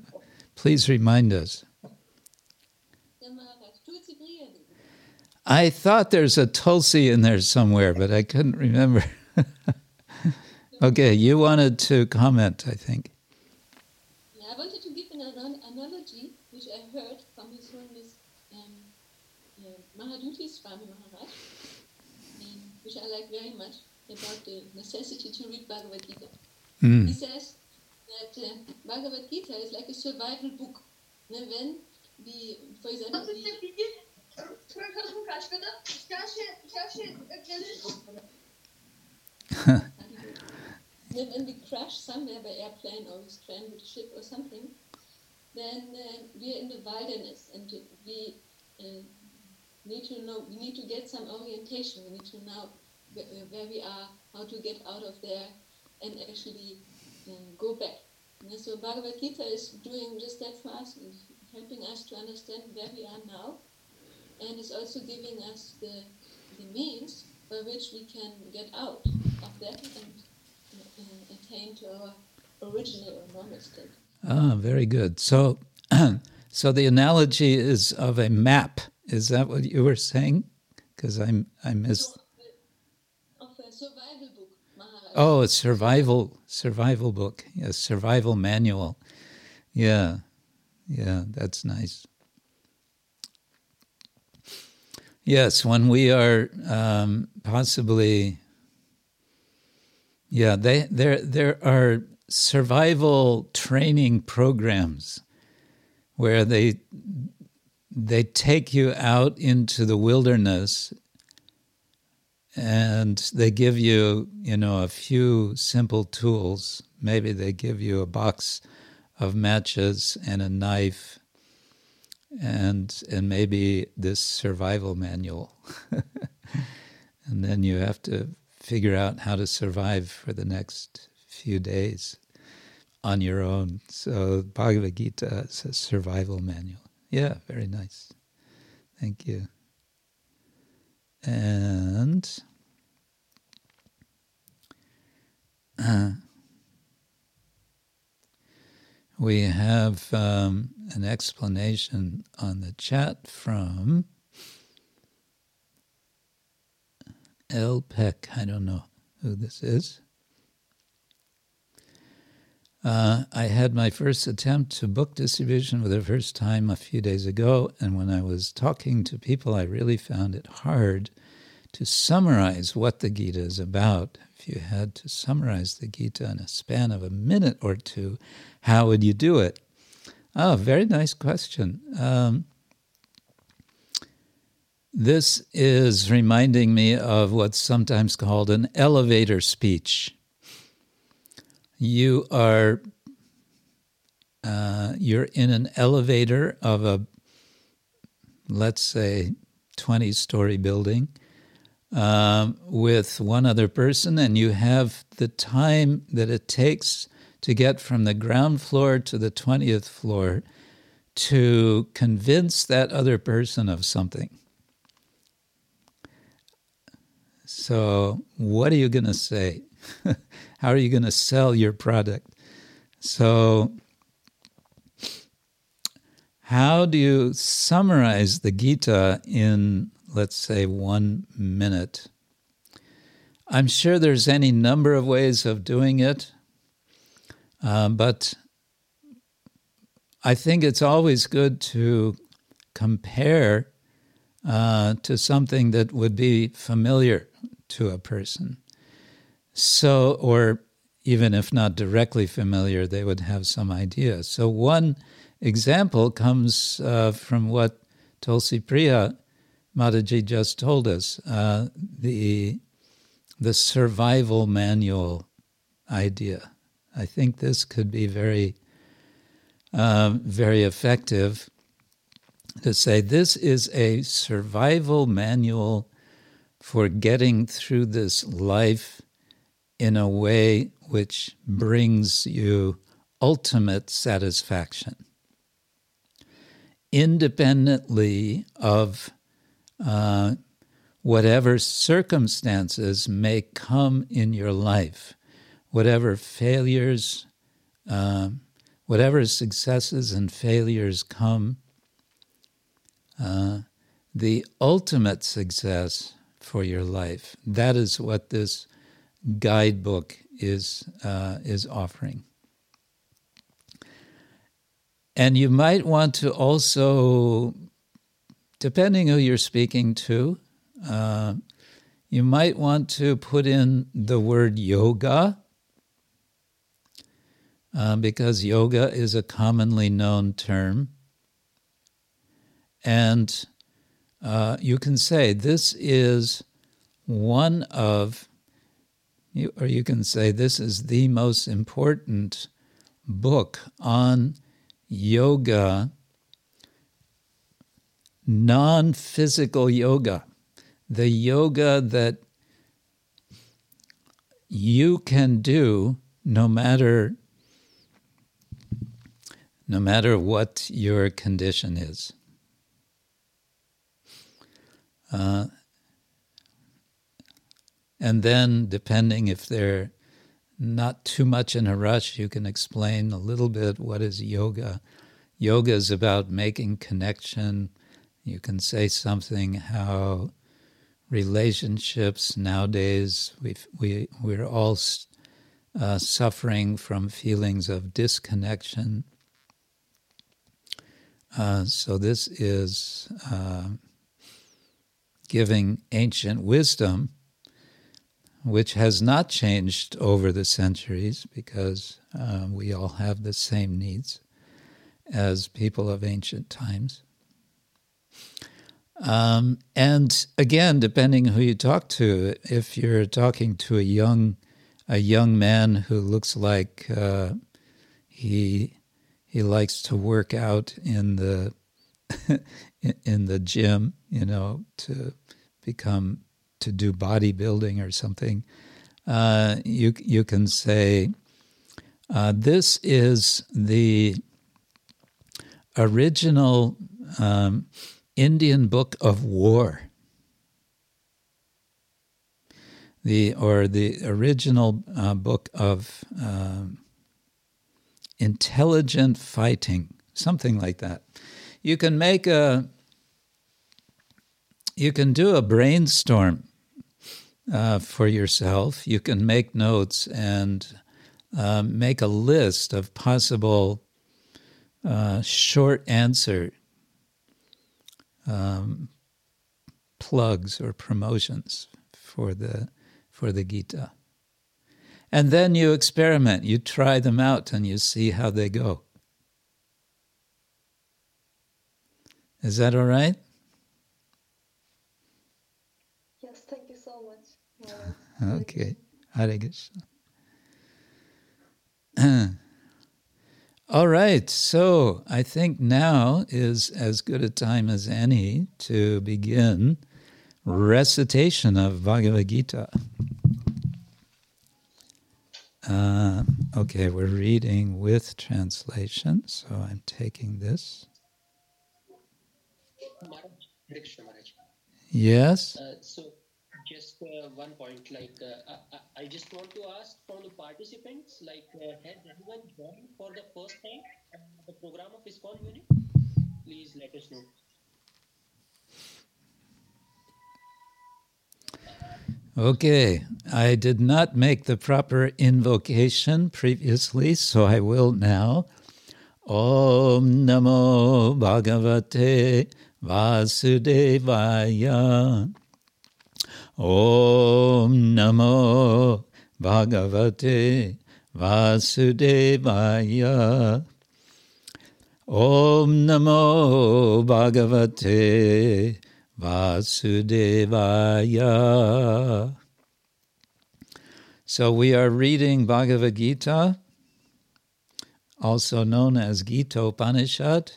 please remind us. Der Maharaj, Tulsi Priya Devi. I thought there's a Tulsi in there somewhere, but I couldn't remember. okay, you wanted to comment, I think. I wanted to give an an- analogy which I heard from His Holiness um, uh, Mahadyuti Swami Maharaj, um, which I like very much, about the necessity to read Bhagavad Gita. He Mm. says that uh, Bhagavad Gita is like a survival book. Ne, when we, for example, we, When we crash somewhere by airplane or we a ship or something, then uh, we're in the wilderness and we uh, need to know, we need to get some orientation. We need to know where, uh, we are, how to get out of there and actually um, go back. And so Bhagavad Gita is doing just that for us, helping us to understand where we are now and is also giving us the, the means by which we can get out of that and uh, attain to our original or normal state. Ah, very good. So, so the analogy is of a map. Is that what you were saying? Because I'm I missed. So, uh, of a survival book, Maharaj. Oh, a survival survival book. A survival manual. Yeah, yeah, that's nice. Yes, when we are um, possibly, yeah, they there there are survival training programs where they they take you out into the wilderness and they give you, you know, a few simple tools. Maybe they give you a box of matches and a knife and and maybe this survival manual. and then you have to figure out how to survive for the next few days on your own. So Bhagavad Gita is a survival manual. Yeah, very nice. Thank you. And uh, we have um, an explanation on the chat from El Peck. I don't know who this is. Uh, I had my first attempt to book distribution for the first time a few days ago, and when I was talking to people, I really found it hard to summarize what the Gita is about. If you had to summarize the Gita in a span of a minute or two, how would you do it? Oh, very nice question. Um, this is reminding me of what's sometimes called an elevator speech you are uh, you're in an elevator of a let's say 20 story building um, with one other person and you have the time that it takes to get from the ground floor to the 20th floor to convince that other person of something so what are you going to say How are you going to sell your product? So, how do you summarize the Gita in, let's say, one minute? I'm sure there's any number of ways of doing it, uh, but I think it's always good to compare uh, to something that would be familiar to a person. So, or even if not directly familiar, they would have some idea. So, one example comes uh, from what Tulsi Priya Mataji just told us uh, the, the survival manual idea. I think this could be very, uh, very effective to say this is a survival manual for getting through this life in a way which brings you ultimate satisfaction, independently of uh, whatever circumstances may come in your life, whatever failures, uh, whatever successes and failures come, uh, the ultimate success for your life. That is what this guidebook is uh, is offering. And you might want to also, depending who you're speaking to, uh, you might want to put in the word yoga, uh, because yoga is a commonly known term. And uh, you can say this is one of you, or you can say this is the most important book on yoga, non physical yoga, the yoga that you can do no matter no matter what your condition is. Uh, and then, depending if they're not too much in a rush, you can explain a little bit what is yoga. Yoga is about making connection. You can say something how relationships nowadays we we we're all uh, suffering from feelings of disconnection. Uh, so this is uh, giving ancient wisdom which has not changed over the centuries because uh, we all have the same needs as people of ancient times. Um, and again, depending who you talk to, if you're talking to a young a young man who looks like uh, he he likes to work out in the in the gym, you know, to become to do bodybuilding or something, uh, you you can say, uh, "This is the original um, Indian book of war." The or the original uh, book of um, intelligent fighting, something like that. You can make a you can do a brainstorm uh, for yourself. You can make notes and uh, make a list of possible uh, short answer um, plugs or promotions for the for the Gita. And then you experiment, you try them out, and you see how they go. Is that all right? Yes, thank you so much. Maharaj. Okay. Hare Krishna. All right, so I think now is as good a time as any to begin recitation of Bhagavad Gita. Uh, okay, we're reading with translation, so I'm taking this. Maharaj, Hare Krishna Maharaj. Yes? Uh, so uh, one point, like uh, I, I- just want to ask from the participants, like uh, has anyone joined for the first time the program of ISKCON unit? Please let us know. Okay, I did not make the proper invocation previously, so I will now. Om Namo Bhagavate Vasudevaya. Om Namo Bhagavate Vasudevaya. Om Namo Bhagavate Vasudevaya. So we are reading Bhagavad Gita, also known as Gita Upanishad,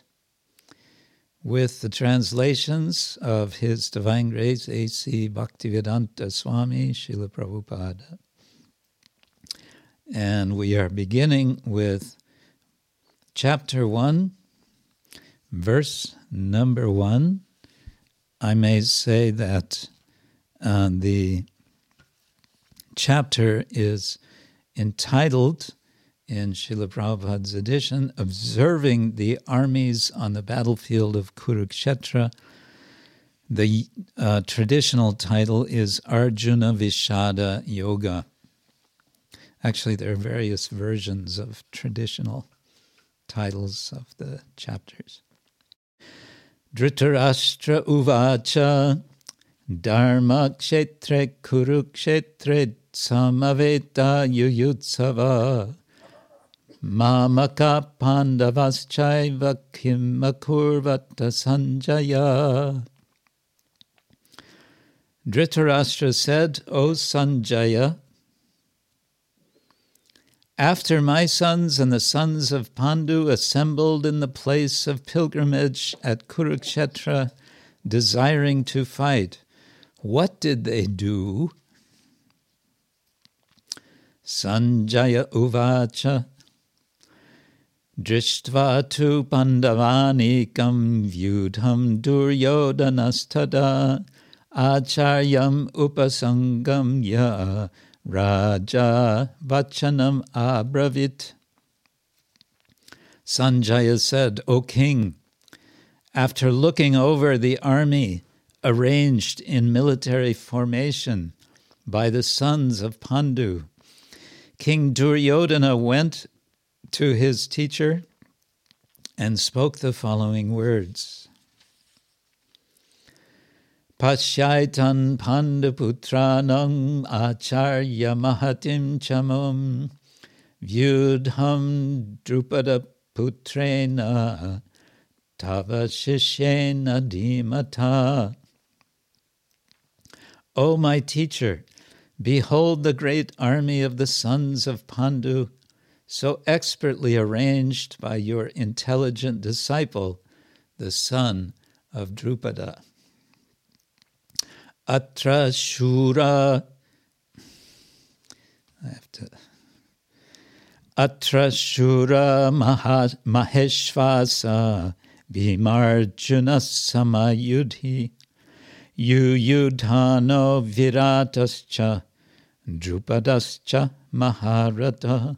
with the translations of His Divine Grace A.C. Bhaktivedanta Swami Srila Prabhupada. And we are beginning with chapter 1, verse number 1. I may say that uh, the chapter is entitled in Srila Prabhupada's edition, Observing the Armies on the Battlefield of Kurukshetra. The uh, traditional title is Arjuna Vishada Yoga. Actually, there are various versions of traditional titles of the chapters. Dhritarashtra Uvacha Dharma Kshetre Kurukshetre Samaveta Yuyutsava Mamaka Pandavaschaiva Kim Akurvata Sanjaya Dhritarashtra said, O Sanjaya, after my sons and the sons of Pandu assembled in the place of pilgrimage at Kurukshetra, desiring to fight, what did they do? Sanjaya Uvacha Drishtva tu pandavanikam vyudham duryodhanastada acharyam upasangam ya Raja Vachanam Abravit. Sanjaya said, O king, after looking over the army arranged in military formation by the sons of Pandu, King Duryodhana went to his teacher and spoke the following words. Pashyaitan pandaputranam acharya mahatim chamam vyudham drupada putrena tava shishyena dhimata. O my teacher, behold the great army of the sons of Pandu, so expertly arranged by your intelligent disciple, the son of Drupada. Atra Shura. I have to. Atra Shura Maheshvasa Bhimarjuna Samayudhi Yuyudhano Viratascha Drupadascha Maharata.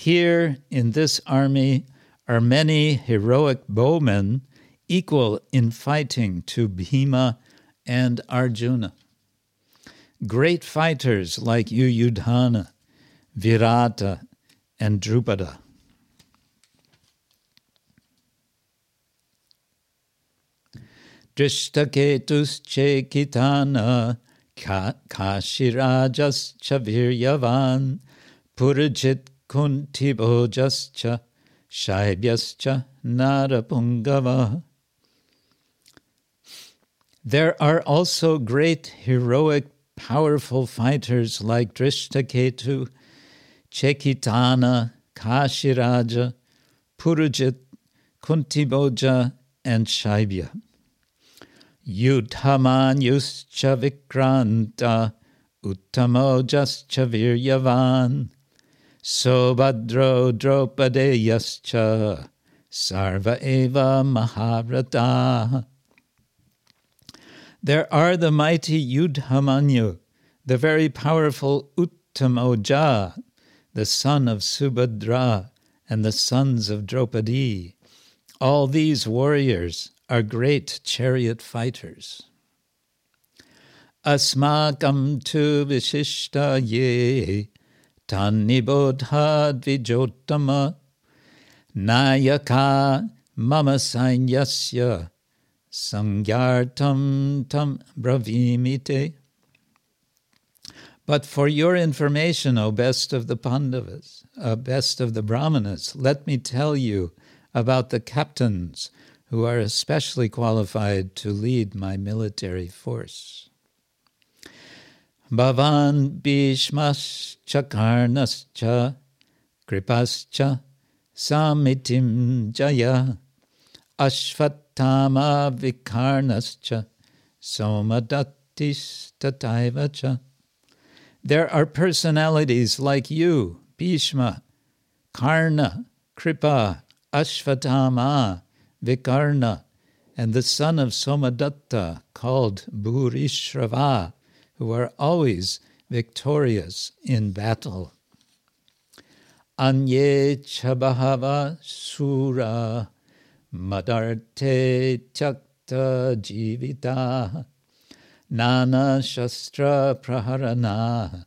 Here in this army are many heroic bowmen equal in fighting to Bhima and Arjuna. Great fighters like Yuyudhana, Virata, and Drupada. Drishtaketusche Kitana, Kashirajascha Viryavan, Purajit Kuntibojascha, Shaibhyascha Narapungava. There are also great, heroic, powerful fighters like Drishtaketu, Chekitana, Kashiraja, Purujit, Kuntiboja, and Shaibya. Yudhamanyuscha Vikranta, Uttamojascha Viryavan, Sobhadro Dropadeyascha, Sarva Eva Maharata. There are the mighty Yudhamanyu, the very powerful Uttamoja, the son of Subhadra, and the sons of Draupadi. All these warriors are great chariot fighters. Asmakam tu vishishta ye tanibodha dvijotama nayaka mama sainyasya sangyartam tam bravimite. But for your information, O best of the Pandavas, uh, best of the Brahmanas, let me tell you about the captains who are especially qualified to lead my military force. Bhavan Bhishmascha Karnascha Kripascha Samitim Jaya Ashvatthama Vikarnascha Somadattis Tataivacha. There are personalities like you, Bhishma, Karna, Kripa, Ashvatthama, Vikarna, and the son of Somadatta, called Bhurishrava, who are always victorious in battle. Anye Chabahava Sura Madarte Chakta Jivita Nana Shastra Praharana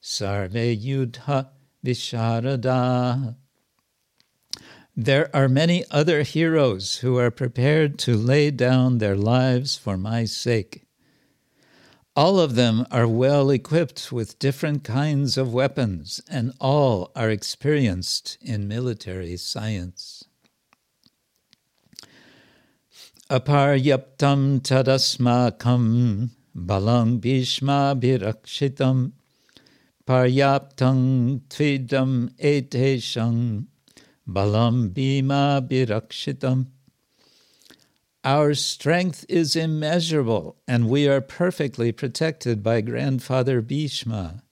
Sarve Yudha Visharada there are many other heroes who are prepared to lay down their lives for my sake. All of them are well equipped with different kinds of weapons, and all are experienced in military science. Aparyaptam tadasmakam balang bhishma birakshitam paryaptam tvidam etesham Balam Bhima Birakshitam. Our strength is immeasurable, and we are perfectly protected by Grandfather Bhishma,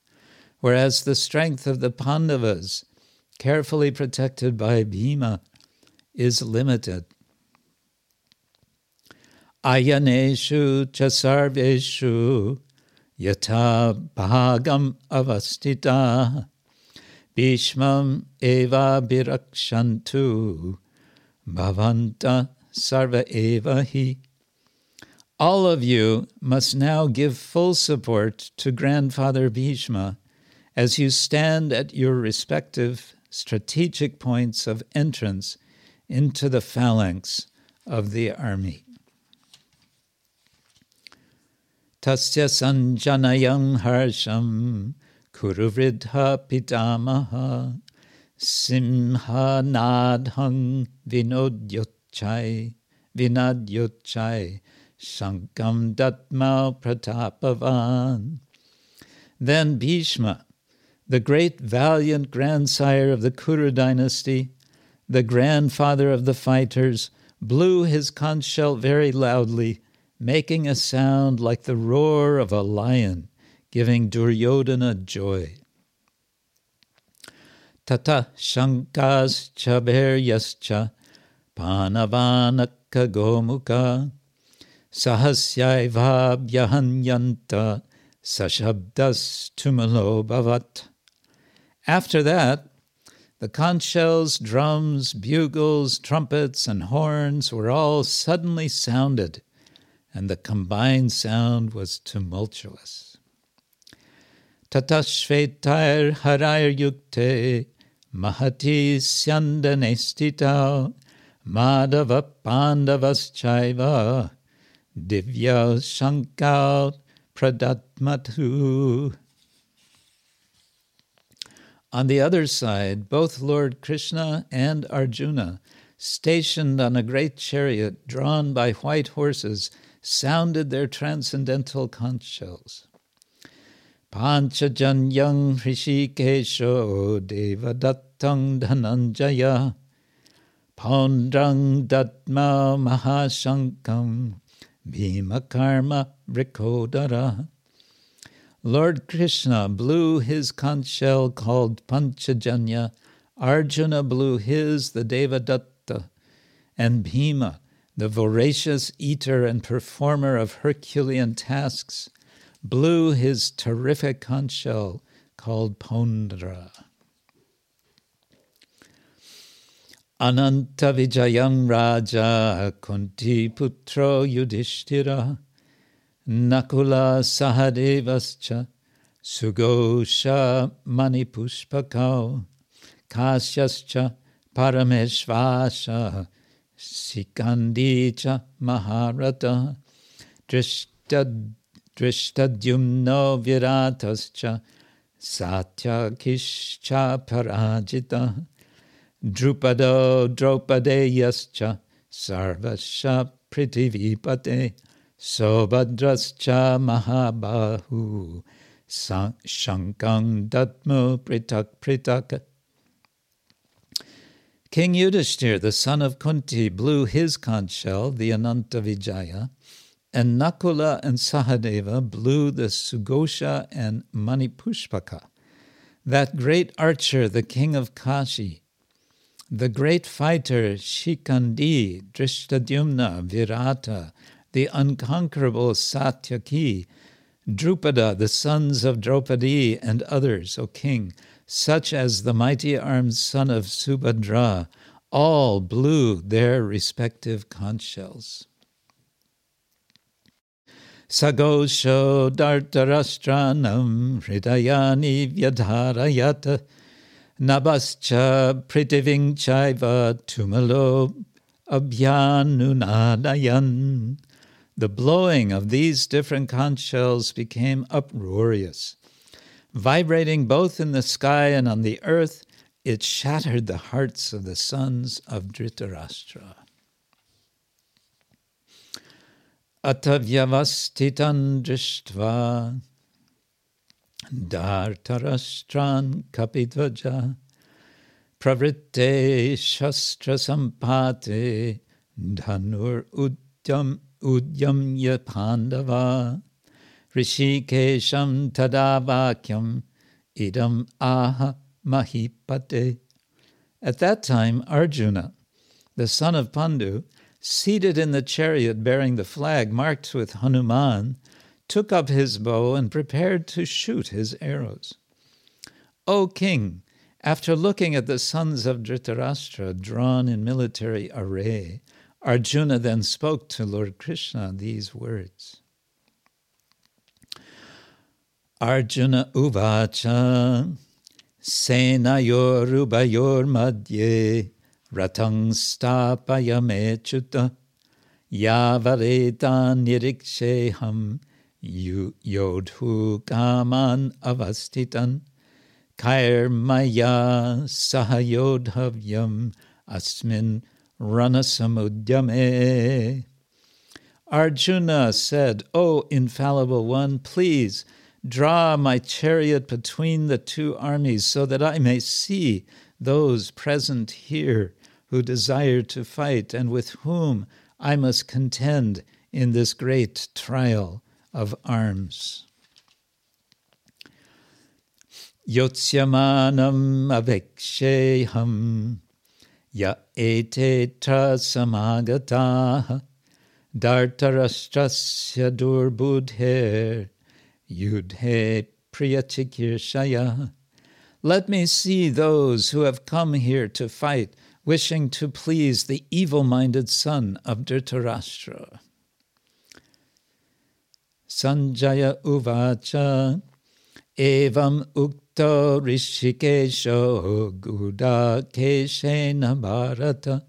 whereas the strength of the Pandavas, carefully protected by Bhima, is limited. Ayaneshu chasarveshu yata bhagam avastita Bhishmam eva birakshantu bhavanta sarva eva hi. All of you must now give full support to Grandfather Bhishma as you stand at your respective strategic points of entrance into the phalanx of the army. Tasya sanjanayam harsham Kuruvridha Pitamaha Simhanadhang Vinodyochai Vinadyochai Shankam Datmau Pratapavan. Then Bhishma, the great valiant grandsire of the Kuru dynasty, the grandfather of the fighters, blew his conch shell very loudly, making a sound like the roar of a lion, giving Duryodhana joy. Tata Shankas Chaberyascha Sahasyaiva Sashabdas Tumalo Bhavat. After that, the conch shells, drums, bugles, trumpets, and horns were all suddenly sounded, and the combined sound was tumultuous. Tatashvetair harair mahati syandanestita madhava pandavaschaiva divya shankar pradatmatu. On the other side, both Lord Krishna and Arjuna, stationed on a great chariot drawn by white horses, sounded their transcendental conch shells. Panchajanyang Hrishikesho Devadattang Dhananjaya Datma Mahashankam Bhimakarma Rikodara. Lord Krishna blew his conch shell called Panchajanya, Arjuna blew his, the Devadatta, and Bhima, the voracious eater and performer of Herculean tasks, blew his terrific conch shell called Paundra. Ananta Vijayang Raja Kunti Putro Yudhishthira Nakula Sahadevascha Sugosha Manipushpakau Kasyascha Parameshvasha Sikandicha Maharata Drishtad Drishtadyumno Viratascha Satyakishcha Parajita Drupado Draupadeyascha Sarvasha Pritivipate Sobhadrascha Mahabahu Shankang Datmo Pritak Pritak. King Yudhishthir, the son of Kunti, blew his conch shell, the Ananta Vijaya, and Nakula and Sahadeva blew the Sugosha and Manipushpaka. That great archer, the king of Kashi, the great fighter Shikandi, Drishtadyumna, Virata, the unconquerable Satyaki, Drupada, the sons of Draupadi, and others, O king, such as the mighty armed son of Subhadra, all blew their respective conch shells. Sagosho dartarastranam hridayani vyadharayata nabascha pritiving chaiva tumalo abhyanunadayan. The blowing of these different conch shells became uproarious. Vibrating both in the sky and on the earth, it shattered the hearts of the sons of Dhritarashtra. Atavyavastitan drishtva Dhartarashtran kapitvaja Pravritte shastra sampate Dhanur udyam udyamya pandava Rishikesham tadavakyam idam aha mahipate. At that time, Arjuna, the son of Pandu, seated in the chariot bearing the flag marked with Hanuman, took up his bow and prepared to shoot his arrows. O king, after looking at the sons of Dhritarashtra drawn in military array, Arjuna then spoke to Lord Krishna these words. Arjuna Uvacha Senayorubayor Madhye Ratang Stapayamechyuta Yavareta Niriksheham Yodhu Kaman Avastitan Kair Maya Sahayodhavyam Asmin Ranasamudyame. Arjuna said, O infallible one, please draw my chariot between the two armies so that I may see those present here who desire to fight and with whom I must contend in this great trial of arms. Yotsyamanam aveksheham ya etetra samagataha dartarashtrasya durbudher yudhe priyachikirshaya. Let me see those who have come here to fight, wishing to please the evil-minded son of Dhritarashtra. Sanjaya uvacha evam ukto rishikesho gudakeshena bharata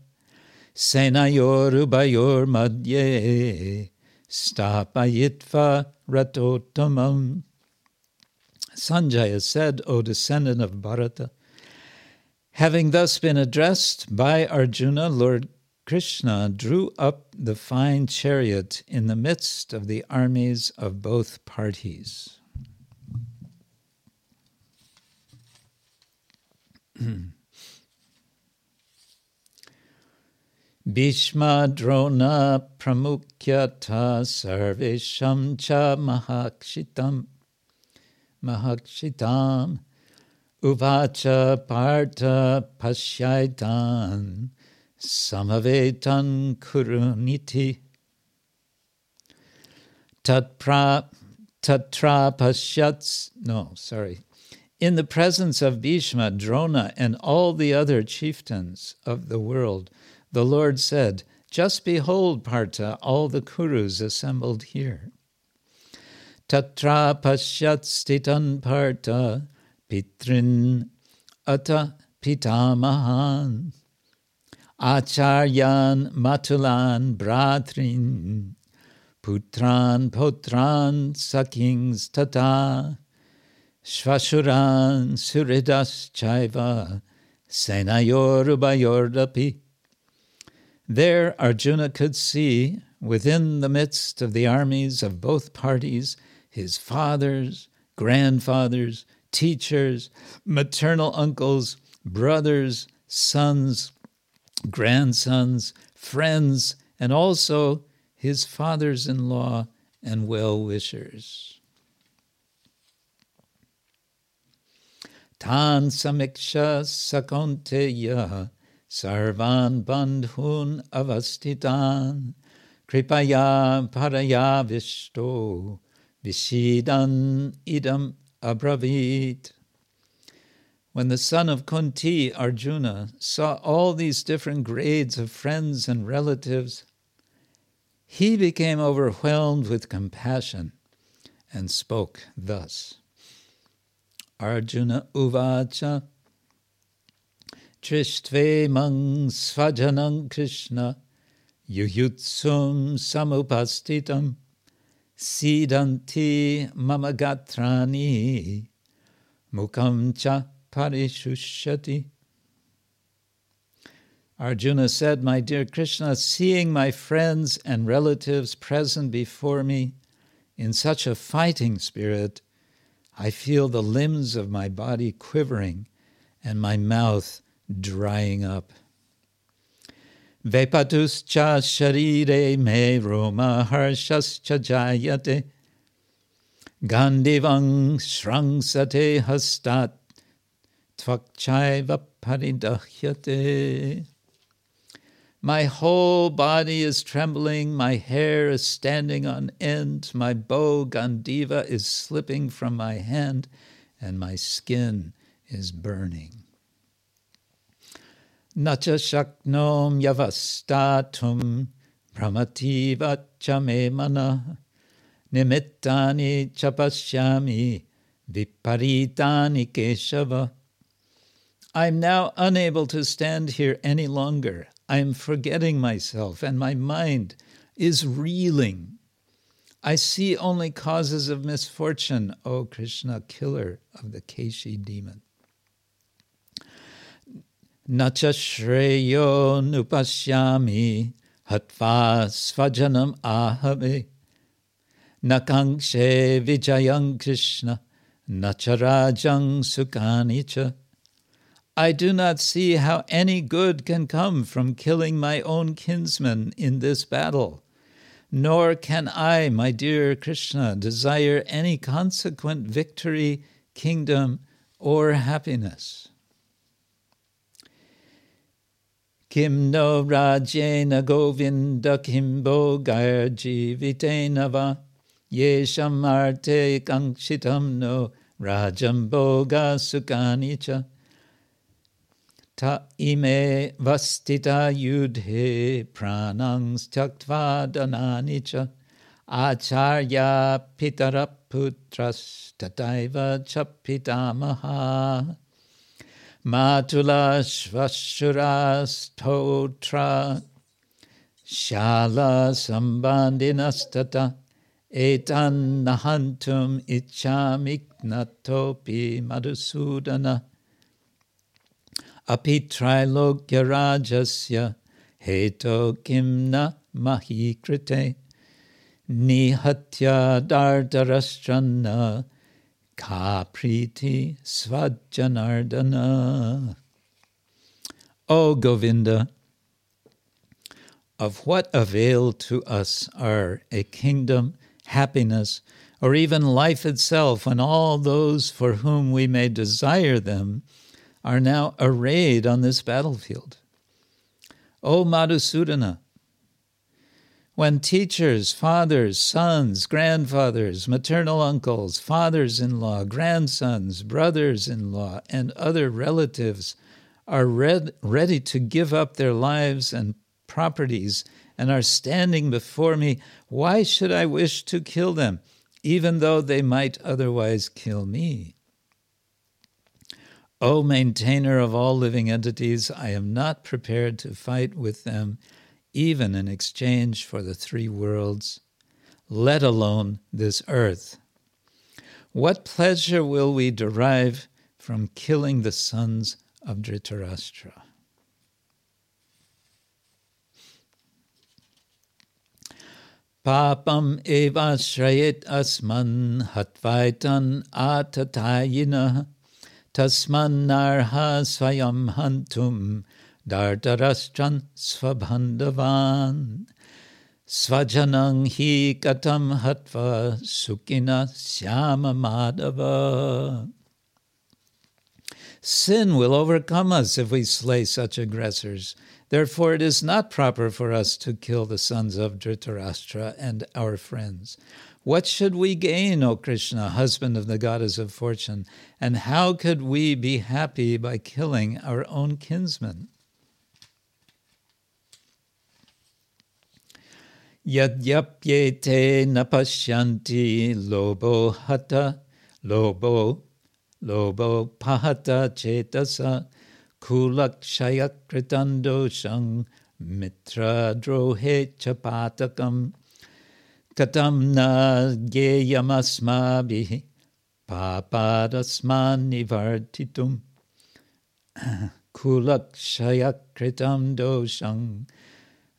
senayorubayor madye stapayitva ratotamam. Sanjaya said, O descendant of Bharata, having thus been addressed by Arjuna, Lord Krishna drew up the fine chariot in the midst of the armies of both parties. Bhishma Drona Pramukhyata Sarvesham Cha Mahakshitam Mahakshitam Uvacha Partha Pashyaitan Samavetan Kuruniti Tatra Pashyats No, sorry. In the presence of Bhishma, Drona, and all the other chieftains of the world, the Lord said, Just behold, Partha, all the Kurus assembled here. Tatra pashyat stitan Partha pitrin ata pitamahan acharyan matulan bratrin putran potran sakings tata shvashuran suridas chaiva senayorubayordapi there Arjuna could see, within the midst of the armies of both parties, his fathers, grandfathers, teachers, maternal uncles, brothers, sons, grandsons, friends, and also his fathers in law and well wishers. Tan samiksha sakonteya sarvan bandhun avastitan kripaya paraya vishto vishidan idam abravit. When the son of Kunti, Arjuna, saw all these different grades of friends and relatives, he became overwhelmed with compassion and spoke thus. Arjuna uvacha Trishtve mang svajanam Krishna yuyutsum samupastitam sidanti mamagatrani mukam cha parishushati. Arjuna said, My dear Krishna, seeing my friends and relatives present before me in such a fighting spirit, I feel the limbs of my body quivering and my mouth drying up. Vepatuscha sharire me roma harshascha jayate gandivang shrangsate hastat tvakchaiva paridahyate. My whole body is trembling, my hair is standing on end, my bow Gandiva is slipping from my hand, and my skin is burning. Nacha shaknom yavastatum pramativa chame mana nimittani chapashyami viparitani keshava. I am now unable to stand here any longer. I am forgetting myself, and my mind is reeling. I see only causes of misfortune, O Krishna, killer of the Keshi demon. Nacha shreyo nupashyami hatva svajanam ahame nakangshe vijayang Krishna nacharajang sukanicha. I do not see how any good can come from killing my own kinsmen in this battle, nor can I, my dear Krishna, desire any consequent victory, kingdom, or happiness. Kim no rajena govinda kimbo garji vitenava yesham arte kankshitam no rajam boga sukanicha ta ime vastita yudhe pranang tyaktva dananicha acharya pitaraputras tataiva chapitamaha. Matula svashuras totra shala sambandinastata etan nahantum ichamiknatopi madhusudana api rajasya heto kimna mahikrite nihatya dardarashtrana kapriti svajanardana. O Govinda, of what avail to us are a kingdom, happiness, or even life itself when all those for whom we may desire them are now arrayed on this battlefield? O Madhusudana, when teachers, fathers, sons, grandfathers, maternal uncles, fathers in law, grandsons, brothers in law, and other relatives are ready to give up their lives and properties and are standing before me, why should I wish to kill them, even though they might otherwise kill me? O maintainer of all living entities, I am not prepared to fight with them even in exchange for the three worlds, let alone this earth. What pleasure will we derive from killing the sons of Dhritarashtra? Papam eva shrayet asman hatvaitan atatayina tasman narha swayam hantum Dardarastran svabhandavan Svajanang hi katam hatva sukina syama madhava. Sin will overcome us if we slay such aggressors. Therefore, it is not proper for us to kill the sons of Dhritarashtra and our friends. What should we gain, O Krishna, husband of the goddess of fortune? And how could we be happy by killing our own kinsmen? Yadyapyete napashyanti lobo hata lobo lobo pahata chetasa kulakshayakritandoshang mitra drohe chapatakam katam na geyamasmabhi papadasman nivartitum kulakshayakritam doshang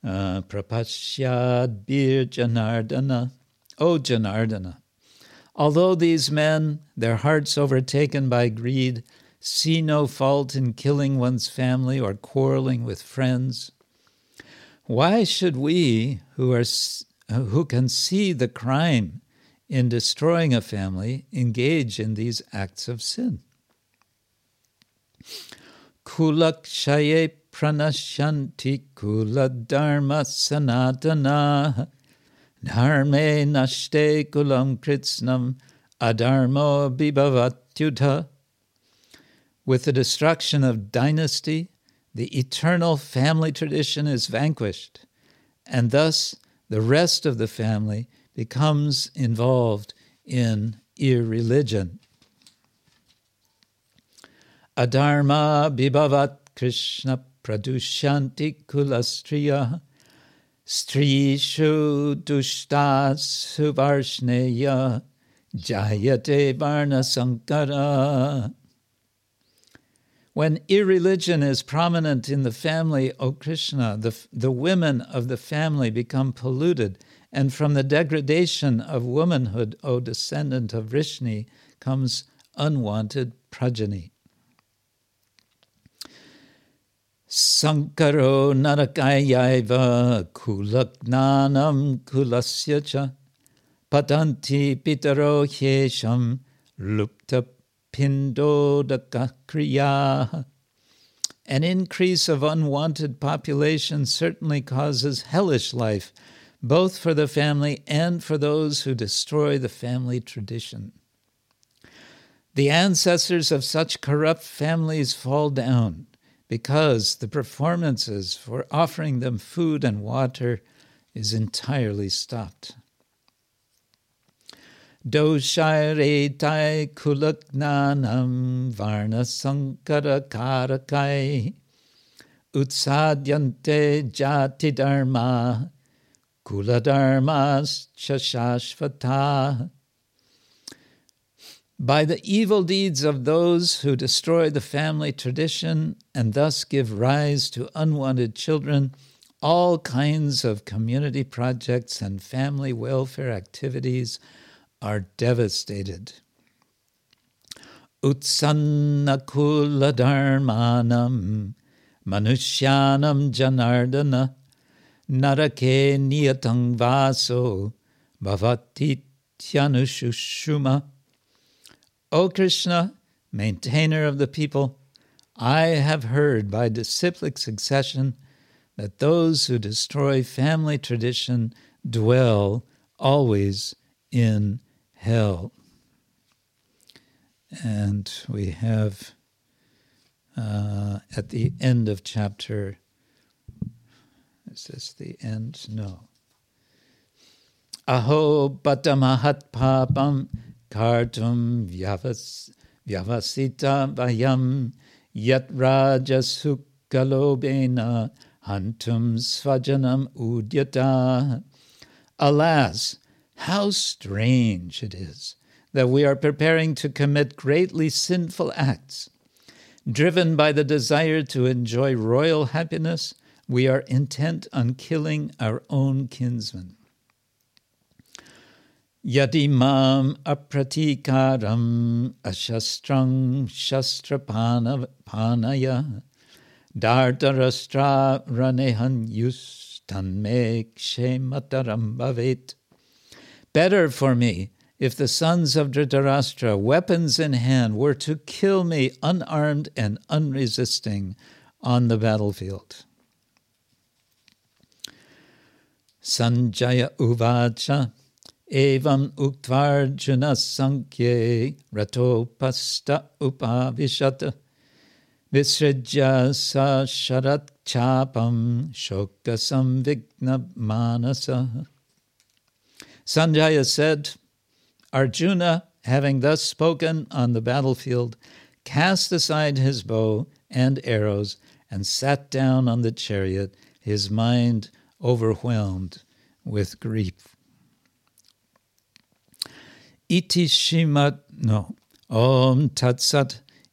uh, Prapasyad Bir Janardana. O Janardana. Although these men, their hearts overtaken by greed, see no fault in killing one's family or quarreling with friends, why should we, who, are, who can see the crime in destroying a family, engage in these acts of sin? Kulakshaye pranashanti kula dharma sanatana dharme nashte kulam kritsnam adharmo bibhavatyudha. With the destruction of dynasty, the eternal family tradition is vanquished, and thus the rest of the family becomes involved in irreligion. Adharma bibhavat Krishna pradushanti kulastriya strishu dushta suvarshneya jayate varna sankara. When irreligion is prominent in the family, O Krishna, the, the women of the family become polluted, and from the degradation of womanhood, O descendant of Vrishni, comes unwanted progeny. Sankaro narakayaiva kulagnanam kulasya patanti pitaro hyesham lupta pindodakakriya. An increase of unwanted population certainly causes hellish life, both for the family and for those who destroy the family tradition. The ancestors of such corrupt families fall down because the performances for offering them food and water is entirely stopped. Doshaire tai kulagnanam varna sankara karakai. Utsadyante jati dharma kuladharmas chashashvata. By the evil deeds of those who destroy the family tradition and thus give rise to unwanted children, all kinds of community projects and family welfare activities are devastated. Utsannakula dharmanam manushyanam janardana narake niyatang vaso bhavatityanushushuma O Krishna, maintainer of the people, I have heard by disciplic succession that those who destroy family tradition dwell always in hell. And we have uh, at the end of chapter, is this the end? No. Aho batamahat papam kartum vyavas, vyavasita vayam yat rajasukalobena hantum svajanam udyata. Alas, how strange it is that we are preparing to commit greatly sinful acts. Driven by the desire to enjoy royal happiness, we are intent on killing our own kinsmen. Yadimam apratikaram ashastrang shastrapanaya dardarastra ranehan yustanme kshemataram bhavet. Better for me if the sons of Dhritarashtra, weapons in hand, were to kill me unarmed and unresisting on the battlefield. Sanjaya Uvacha Evam Uktvarjuna Sankhye Ratopasta Upavishata Visrajya Sa Sharat Chapam Shoka Samvigna Manasa Sanjaya said, Arjuna, having thus spoken on the battlefield, cast aside his bow and arrows and sat down on the chariot, his mind overwhelmed with grief. Iti Shrimad, no, Om Tat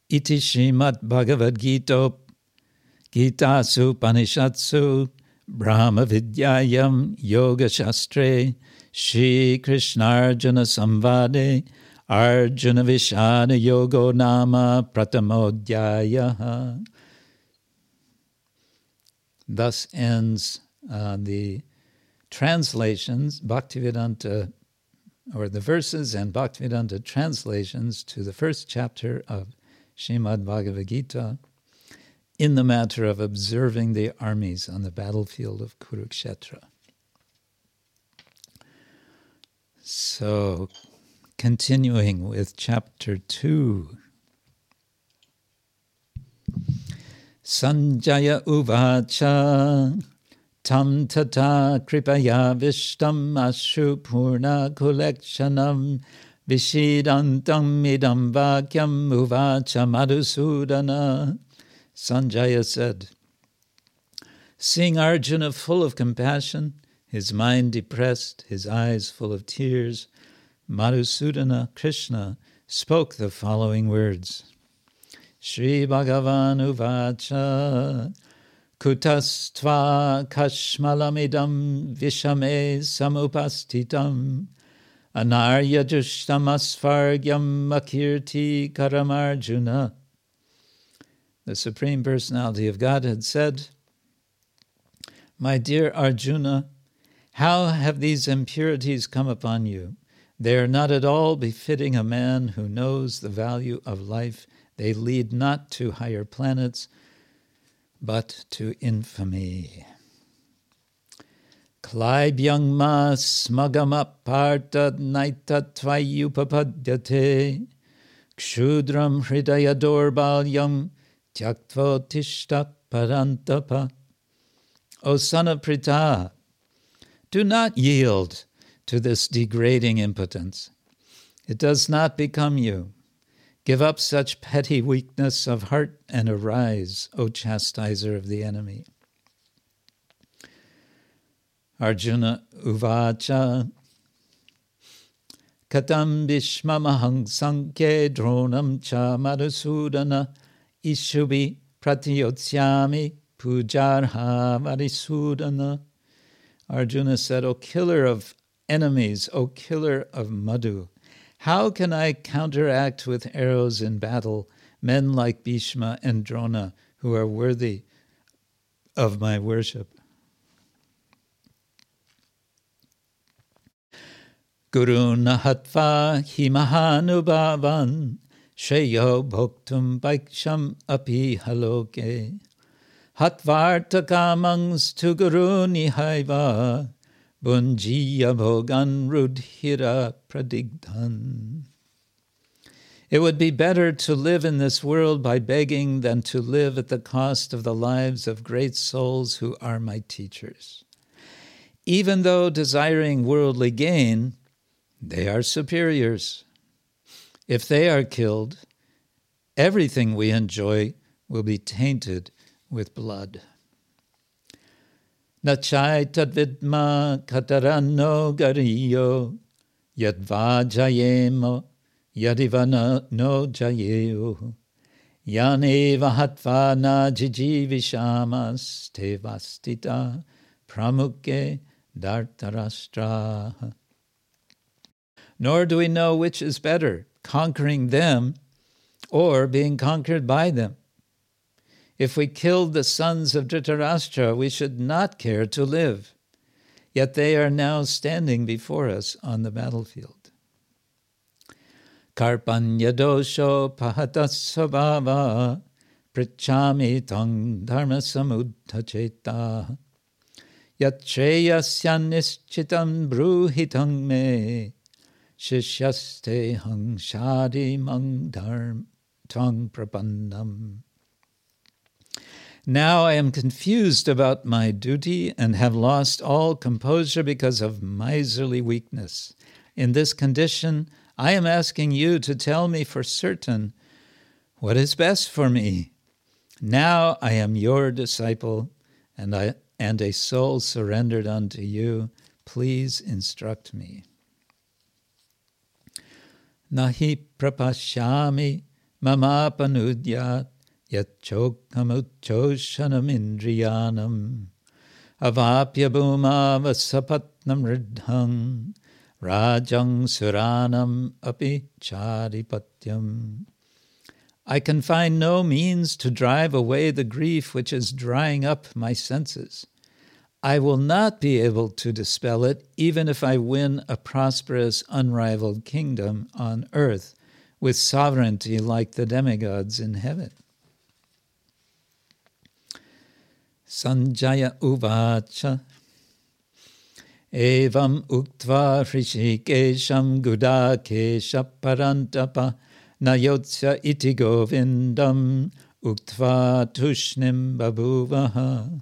Iti Shrimad Bhagavad Gita, Gita Supanishatsu, Brahma Vidyayam Yoga Shastre, Shri Krishnarjuna Samvade Arjuna Vishana Yogo Nama Pratamodhyaya. Thus ends uh, the translations, Bhaktivedanta, or the verses and Bhaktivedanta translations to the first chapter of Shrimad Bhagavad Gita in the matter of observing the armies on the battlefield of Kurukshetra. So, continuing with chapter 2. Sanjaya Uvacha Tam Tata Kripaya Vishtam Ashu Purna Kulekshanam Vishidantam Idam Vakyam Uvacha Madhusudana Sanjaya said, Seeing Arjuna full of compassion, his mind depressed, his eyes full of tears, Madhusudana Krishna spoke the following words Shri Bhagavan Uvacha Kutastva Kashmalamidam Vishame Samupastitam Anarya Jushtamasvargyam Makirti Karamarjuna. The Supreme Personality of Godhead said, My dear Arjuna, how have these impurities come upon you? They are not at all befitting a man who knows the value of life. They lead not to higher planets, but to infamy. Klaibyang ma smagamaparta naita tvayupapadyate kshudram hridaya dorbalyam tyaktva tishta parantapa. O son of Pritha, do not yield to this degrading impotence. It does not become you. Give up such petty weakness of heart and arise, O chastiser of the enemy. Arjuna Uvacha Katam Bhishmamahang Sankhe Dronam Cha Madhusudana Ishubi Pratiyotsyami Pujarha Madhusudana Arjuna said, O killer of enemies, O killer of Madhu, how can I counteract with arrows in battle men like Bhishma and Drona who are worthy of my worship? Guru Nahatva Himahanubhavan Shreyo Bhoktum Bhaiksham Api Haloke Bunjiya Bhogan Rudhira Pradigdhan. It would be better to live in this world by begging than to live at the cost of the lives of great souls who are my teachers. Even though desiring worldly gain, they are superiors. If they are killed, everything we enjoy will be tainted with blood. Nachai tadvidma katarano gariyo yadva jayemo yadivana no jayeo yaneva hatva na jijivishamas tevastita pramuke dartarashtra. Nor do we know which is better, conquering them or being conquered by them. If we killed the sons of Dhritarashtra, we should not care to live. Yet they are now standing before us on the battlefield. Karpanya dosho pahatasabhava prichami tang dharma samudhacheta yatreyasyanischitam bruhitang me shishyaste hang shadi mang dharm tang prapannam. Now I am confused about my duty and have lost all composure because of miserly weakness. In this condition, I am asking you to tell me for certain what is best for me. Now I am your disciple and I and a soul surrendered unto you. Please instruct me. Nahi prapashami mamapanudyat yacchokamutchoshanamindriyanam avapya bhumavasapatnam riddham rajang suranam api charipatyam. I can find no means to drive away the grief which is drying up my senses. I will not be able to dispel it even if I win a prosperous, unrivaled kingdom on earth with sovereignty like the demigods in heaven. Sanjaya Uvacha Evam Uktva Hrishikesham Gudakesha Parantapa Nayotsya Iti Govindam Uktva Tushnim Babuvaha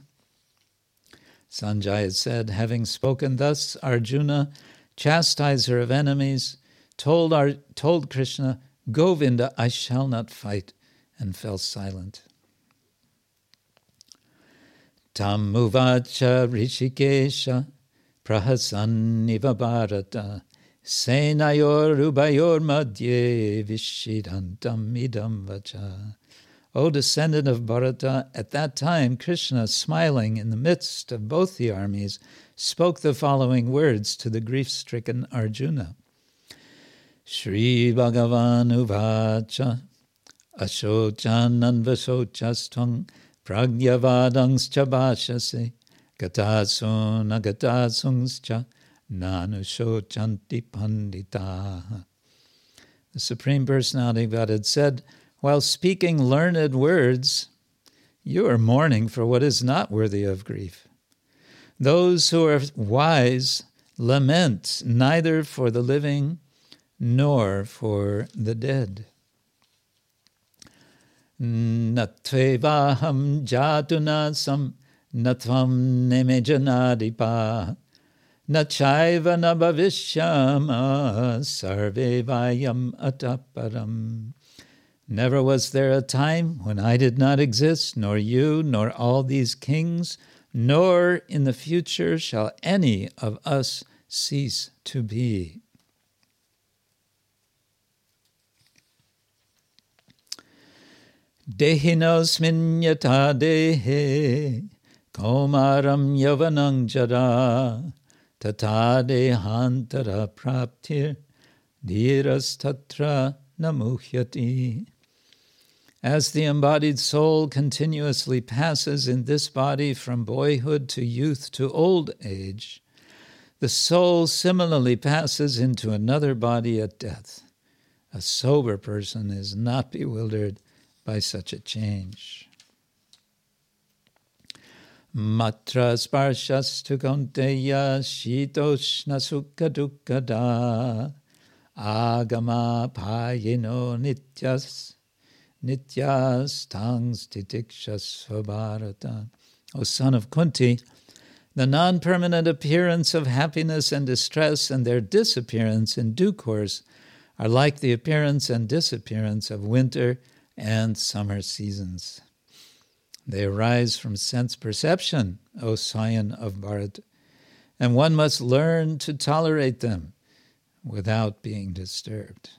Sanjaya said, having spoken thus, Arjuna, chastiser of enemies, told, Ar- told Krishna, Govinda, I shall not fight, and fell silent. Tamuvacha Rishikesha Prahasanniva Senayor Ubayor Madhye Vishidantam Idam Vacha. O descendant of Bharata, at that time Krishna, smiling in the midst of both the armies, spoke the following words to the grief stricken Arjuna. Shri Bhagavan Uvacha Ashochan Anvasochastang Pragyavadangscha Bhashase Gatasun Agatasungscha Nanushochanti Pandita. The Supreme Personality of Godhead said, while speaking learned words, you are mourning for what is not worthy of grief. Those who are wise lament neither for the living nor for the dead. Natvevaham jatunasam natvam nemejanadipa nachaiva nabhavishyama sarve vayam ataparam. Never was there a time when I did not exist, nor you, nor all these kings, nor in the future shall any of us cease to be. Dehinosmin yata dehe, komaram yavanang jara, tata praptir, dhiras tatra namuhyati. As the embodied soul continuously passes in this body from boyhood to youth to old age, the soul similarly passes into another body at death. A sober person is not bewildered by such a change. Matra sparshastu kaunteya shitoshna sukha dukkada agama payino nityas nityas tangs titikshasvabharata. O son of Kunti, the non permanent appearance of happiness and distress and their disappearance in due course are like the appearance and disappearance of winter and summer seasons. They arise from sense perception, O scion of Bharat, and one must learn to tolerate them without being disturbed.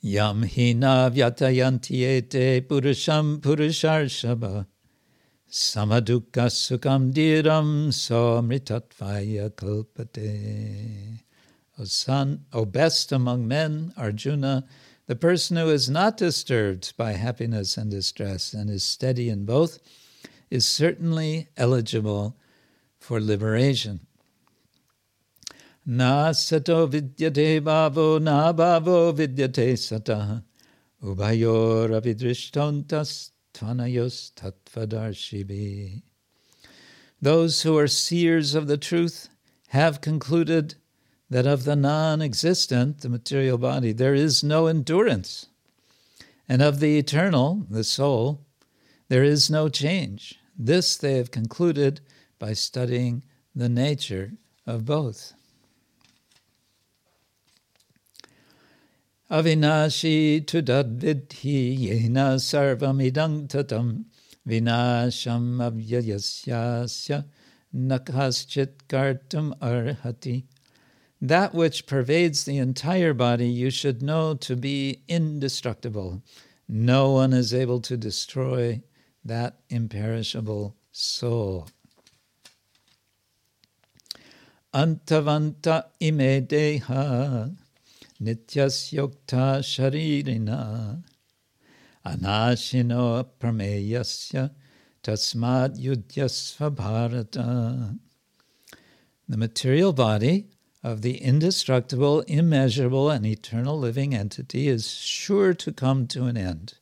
Yam hina vyatayanti ete purusham purusharshaba samadukka sukam dhiram samritatvaya kalpate. O son, O best among men, Arjuna, the person who is not disturbed by happiness and distress and is steady in both is certainly eligible for liberation. Na sato vidyate bhavo na bhavo vidyate sata ubayor avidrishtontas tvanayos tattvadarshibi. Those who are seers of the truth have concluded that of the non existent, the material body, there is no endurance. And of the eternal, the soul, there is no change. This they have concluded by studying the nature of both. Avinashi tudadvidhi yena sarvamidang tatam vinasham avyayasyasya nakaschit kartum arhati. That which pervades the entire body you should know to be indestructible. No one is able to destroy that imperishable soul. Antavanta ime deha nityasyokta sharirina anashino prameyasya tasmad yudyasva bharata. The material body of the indestructible, immeasurable, and eternal living entity is sure to come to an end.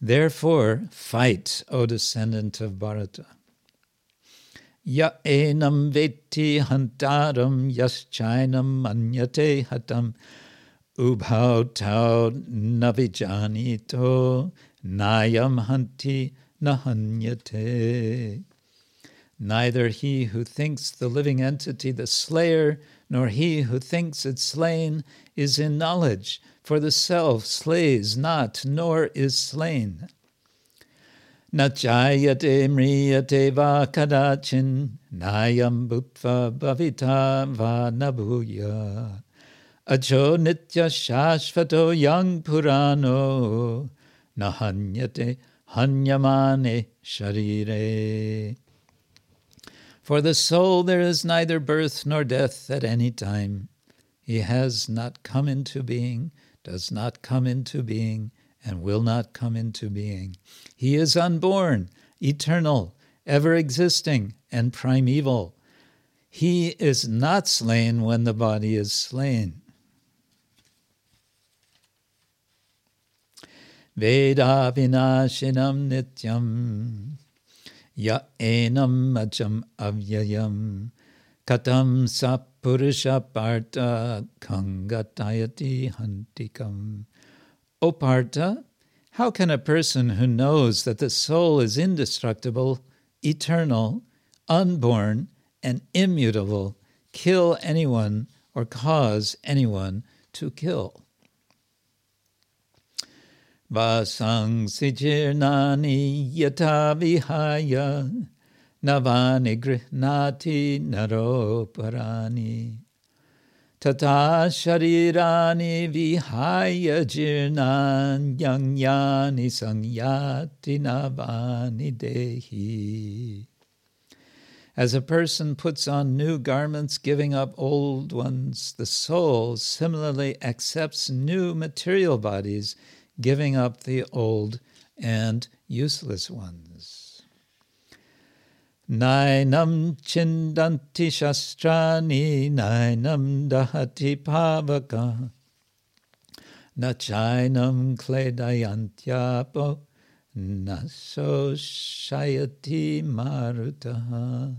Therefore, fight, O descendant of Bharata. Ya enam veti hantaram yaschinam manyate hatam ubhau tau navijanito nayam hanti nahanyate. Neither he who thinks the living entity the slayer, nor he who thinks it slain is in knowledge, for the self slays not, nor is slain. Nachayate mriyate va kadachin, nayam bhutva bhavita va nabuya. Acho nitya shashvato yang purano nahanyate hanyamane sharire. For the soul there is neither birth nor death at any time. He has not come into being, does not come into being, and will not come into being. He is unborn, eternal, ever existing, and primeval. He is not slain when the body is slain. Veda vinashinam nityam ya enam acham avyayam katam sapurusha parta kangatayati hantikam. O Partha, how can a person who knows that the soul is indestructible, eternal, unborn, and immutable kill anyone or cause anyone to kill? Vasang sijirnani yata navani grihnati naroparani tata sharirani vihaya jirnan yangyani sangyati navani dehi. As a person puts on new garments, giving up old ones, the soul similarly accepts new material bodies giving up the old and useless ones. Nainam chindanti shastrani, nainam dahati pavaka, nachainam kledayantyapo, naso shayati marutaha.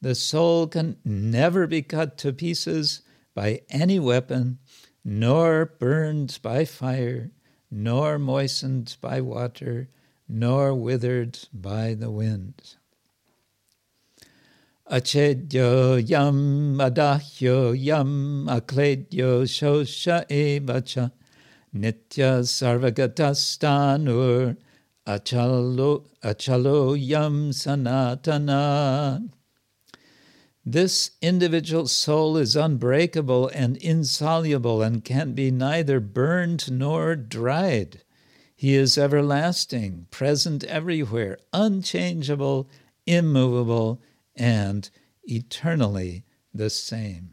The soul can never be cut to pieces by any weapon, nor burned by fire, nor moistened by water, nor withered by the wind. Achedyo yam adahyo yam akledyo shosha evacha nitya sarvagatastanur achalo, achalo yam sanatana. This individual soul is unbreakable and insoluble and can be neither burned nor dried. He is everlasting, present everywhere, unchangeable, immovable, and eternally the same.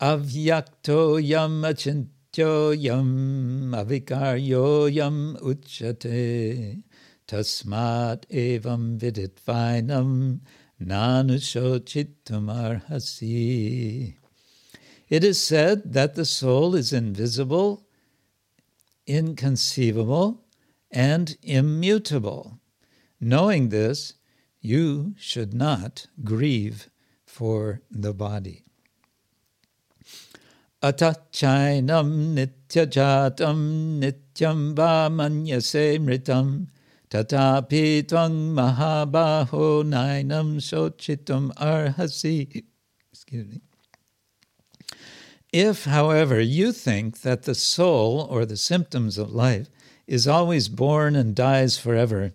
Avyakto yam achintyo yam avikaryo yam uchate tasmat evam vidit vainam Nanushochitumarhasi. It is said that the soul is invisible, inconceivable, and immutable. Knowing this, you should not grieve for the body. Atachainam nityajatam nityam va manyase mritam Tatapi tvang mahabaho nainam sochitum arhasi. Excuse me. If, however, you think that the soul or the symptoms of life is always born and dies forever,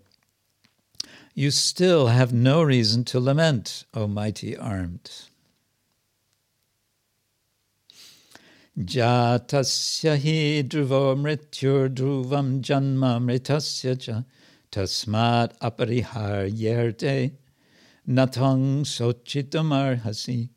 you still have no reason to lament, O mighty armed. Jatasya hi dhruvo mrityur dhruvam janma mritasya cha tasmat apariharyerte natang sochitam arhasi.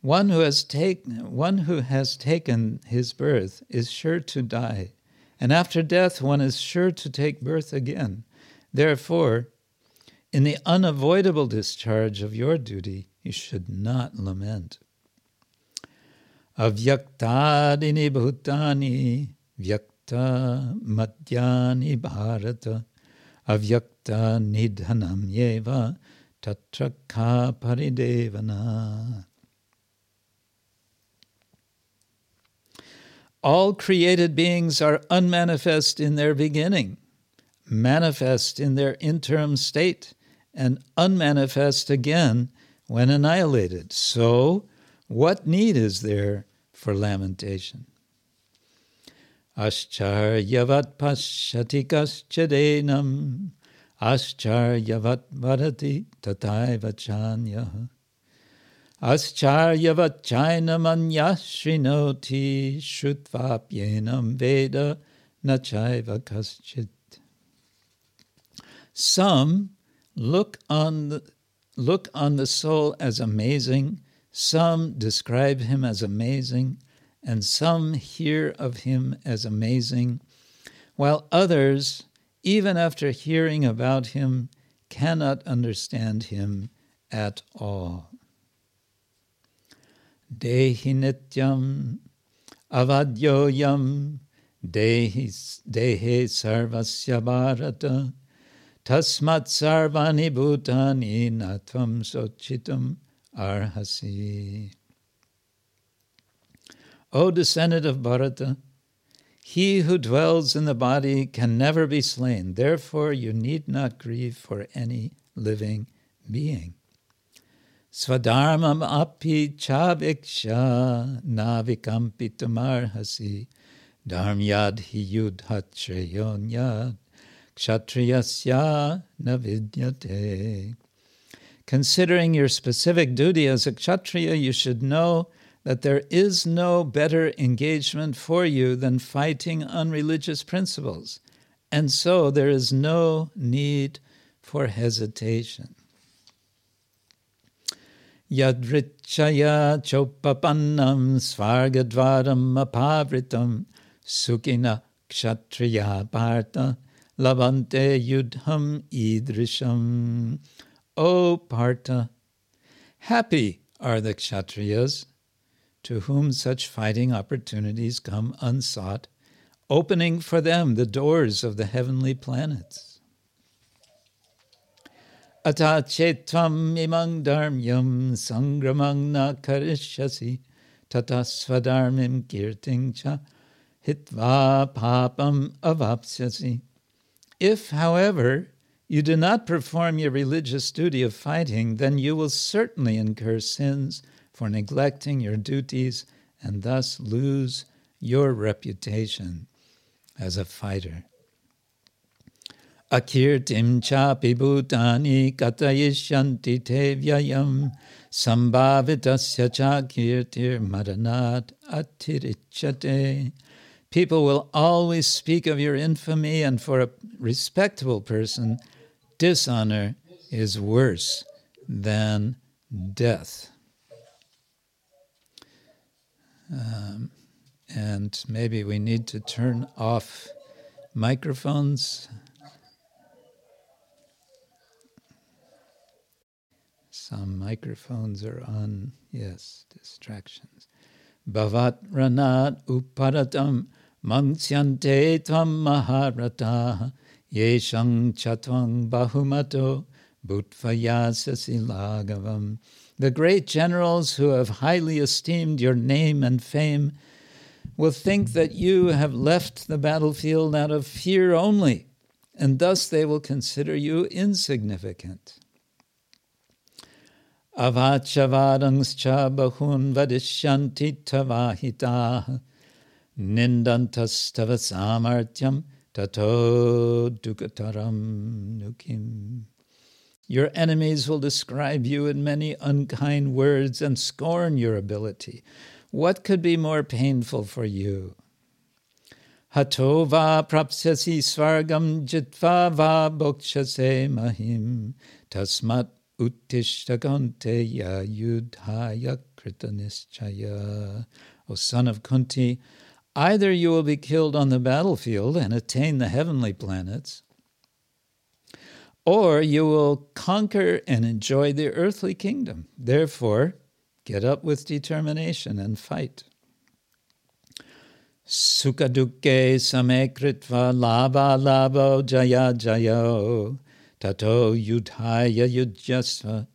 One who has taken one who has taken his birth is sure to die, and after death one is sure to take birth again. Therefore, in the unavoidable discharge of your duty, you should not lament. Avyaktadini bhutani vyakta madhyani bharata avyakta nidhanam yeva paridevana. All created beings are unmanifest in their beginning, manifest in their interim state, and unmanifest again when annihilated. So, what need is there for lamentation? Ascharyavat pashyati kaschadenam ascharyavat varati tataiva chanya Ascharyavat Shrinoti Shrutvapyenam Veda Nachaiva Kaschit. Some look on the look on the soul as amazing, some describe him as amazing, and some hear of him as amazing, while others, even after hearing about him, cannot understand him at all. Dehi nityam avadyoyam dehi, dehe sarvasya bharata tasmat sarvani bhutani natvam sochitam arhasi. O descendant of Bharata, he who dwells in the body can never be slain. Therefore, you need not grieve for any living being. Swadharmam api chaviksha navikampitam dharmyad hi yudhat yad kshatriyasya navidyate. Considering your specific duty as a kshatriya, you should know that there is no better engagement for you than fighting unreligious principles, and so there is no need for hesitation. Yadrichaya chopapannam svargadvaram apavritam sukina kshatriya parta lavante yudham idrisham. O Partha, happy are the kshatriyas to whom such fighting opportunities come unsought, opening for them the doors of the heavenly planets. Atachetvam imang dharmyam sangramang na karishyasi tatasvadharmim kirting cha hitva papam avapsyasi. If, however, you do not perform your religious duty of fighting, then you will certainly incur sins for neglecting your duties and thus lose your reputation as a fighter. Akirtim chapi bhutani katayishanti te vyayam sambhavitasya cha kirtir madanat atirichate. People will always speak of your infamy, and for a respectable person, dishonor is worse than death. Um, and maybe we need to turn off microphones. Some microphones are on, yes, distractions. Bhavat ranat uparatam mangsyante tvam maharata yeshang chatvang bahumato bhutvayasasi lagavam. The great generals who have highly esteemed your name and fame will think that you have left the battlefield out of fear only, and thus they will consider you insignificant. Avachavadangscha bahun vadishyanti tavahita nindantastava samartyam tato dukataram nukim. Your enemies will describe you in many unkind words and scorn your ability. What could be more painful for you? Hatova prapsyasi svargam jitva va bokshase mahim tasmat uttishtaganteya yudhaya kritanischaya. O son of Kunti, either you will be killed on the battlefield and attain the heavenly planets, or you will conquer and enjoy the earthly kingdom. Therefore, get up with determination and fight. Sukaduke samekritva lava lavo jaya jayo tato yudhaya yudjasva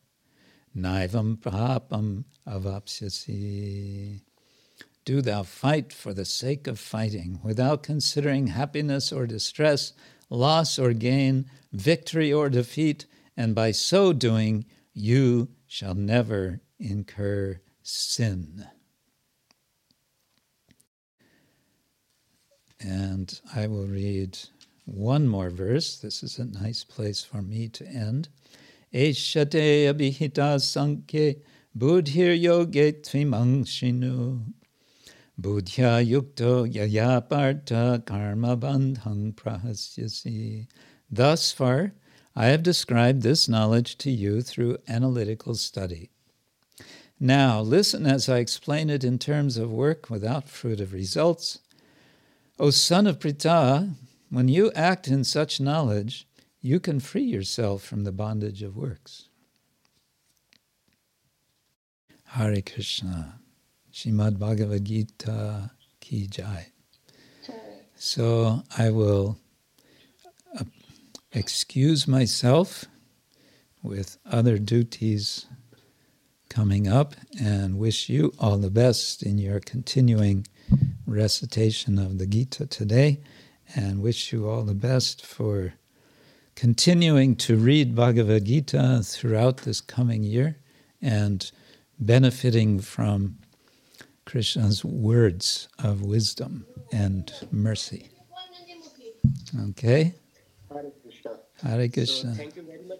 naivam prapam avapsyasi. Do thou fight for the sake of fighting, without considering happiness or distress, loss or gain, victory or defeat, and by so doing you shall never incur sin. And I will read one more verse. This is a nice place for me to end. Eshate abhita sankhe buddhir yoge tvimang shinu. Buddhya yukto yaya parta karma bandhang prahasyasi. Thus far, I have described this knowledge to you through analytical study. Now, listen as I explain it in terms of work without fruit of results. O son of Pritha, when you act in such knowledge, you can free yourself from the bondage of works. Hare Krishna. Shrimad Bhagavad Gita Ki Jai. So I will excuse myself with other duties coming up and wish you all the best in your continuing recitation of the Gita today and wish you all the best for continuing to read Bhagavad Gita throughout this coming year and benefiting from Krishna's words of wisdom and mercy. Okay? Hare Krishna. So thank you very much.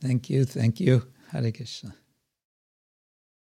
Thank you, thank you. Hare Krishna.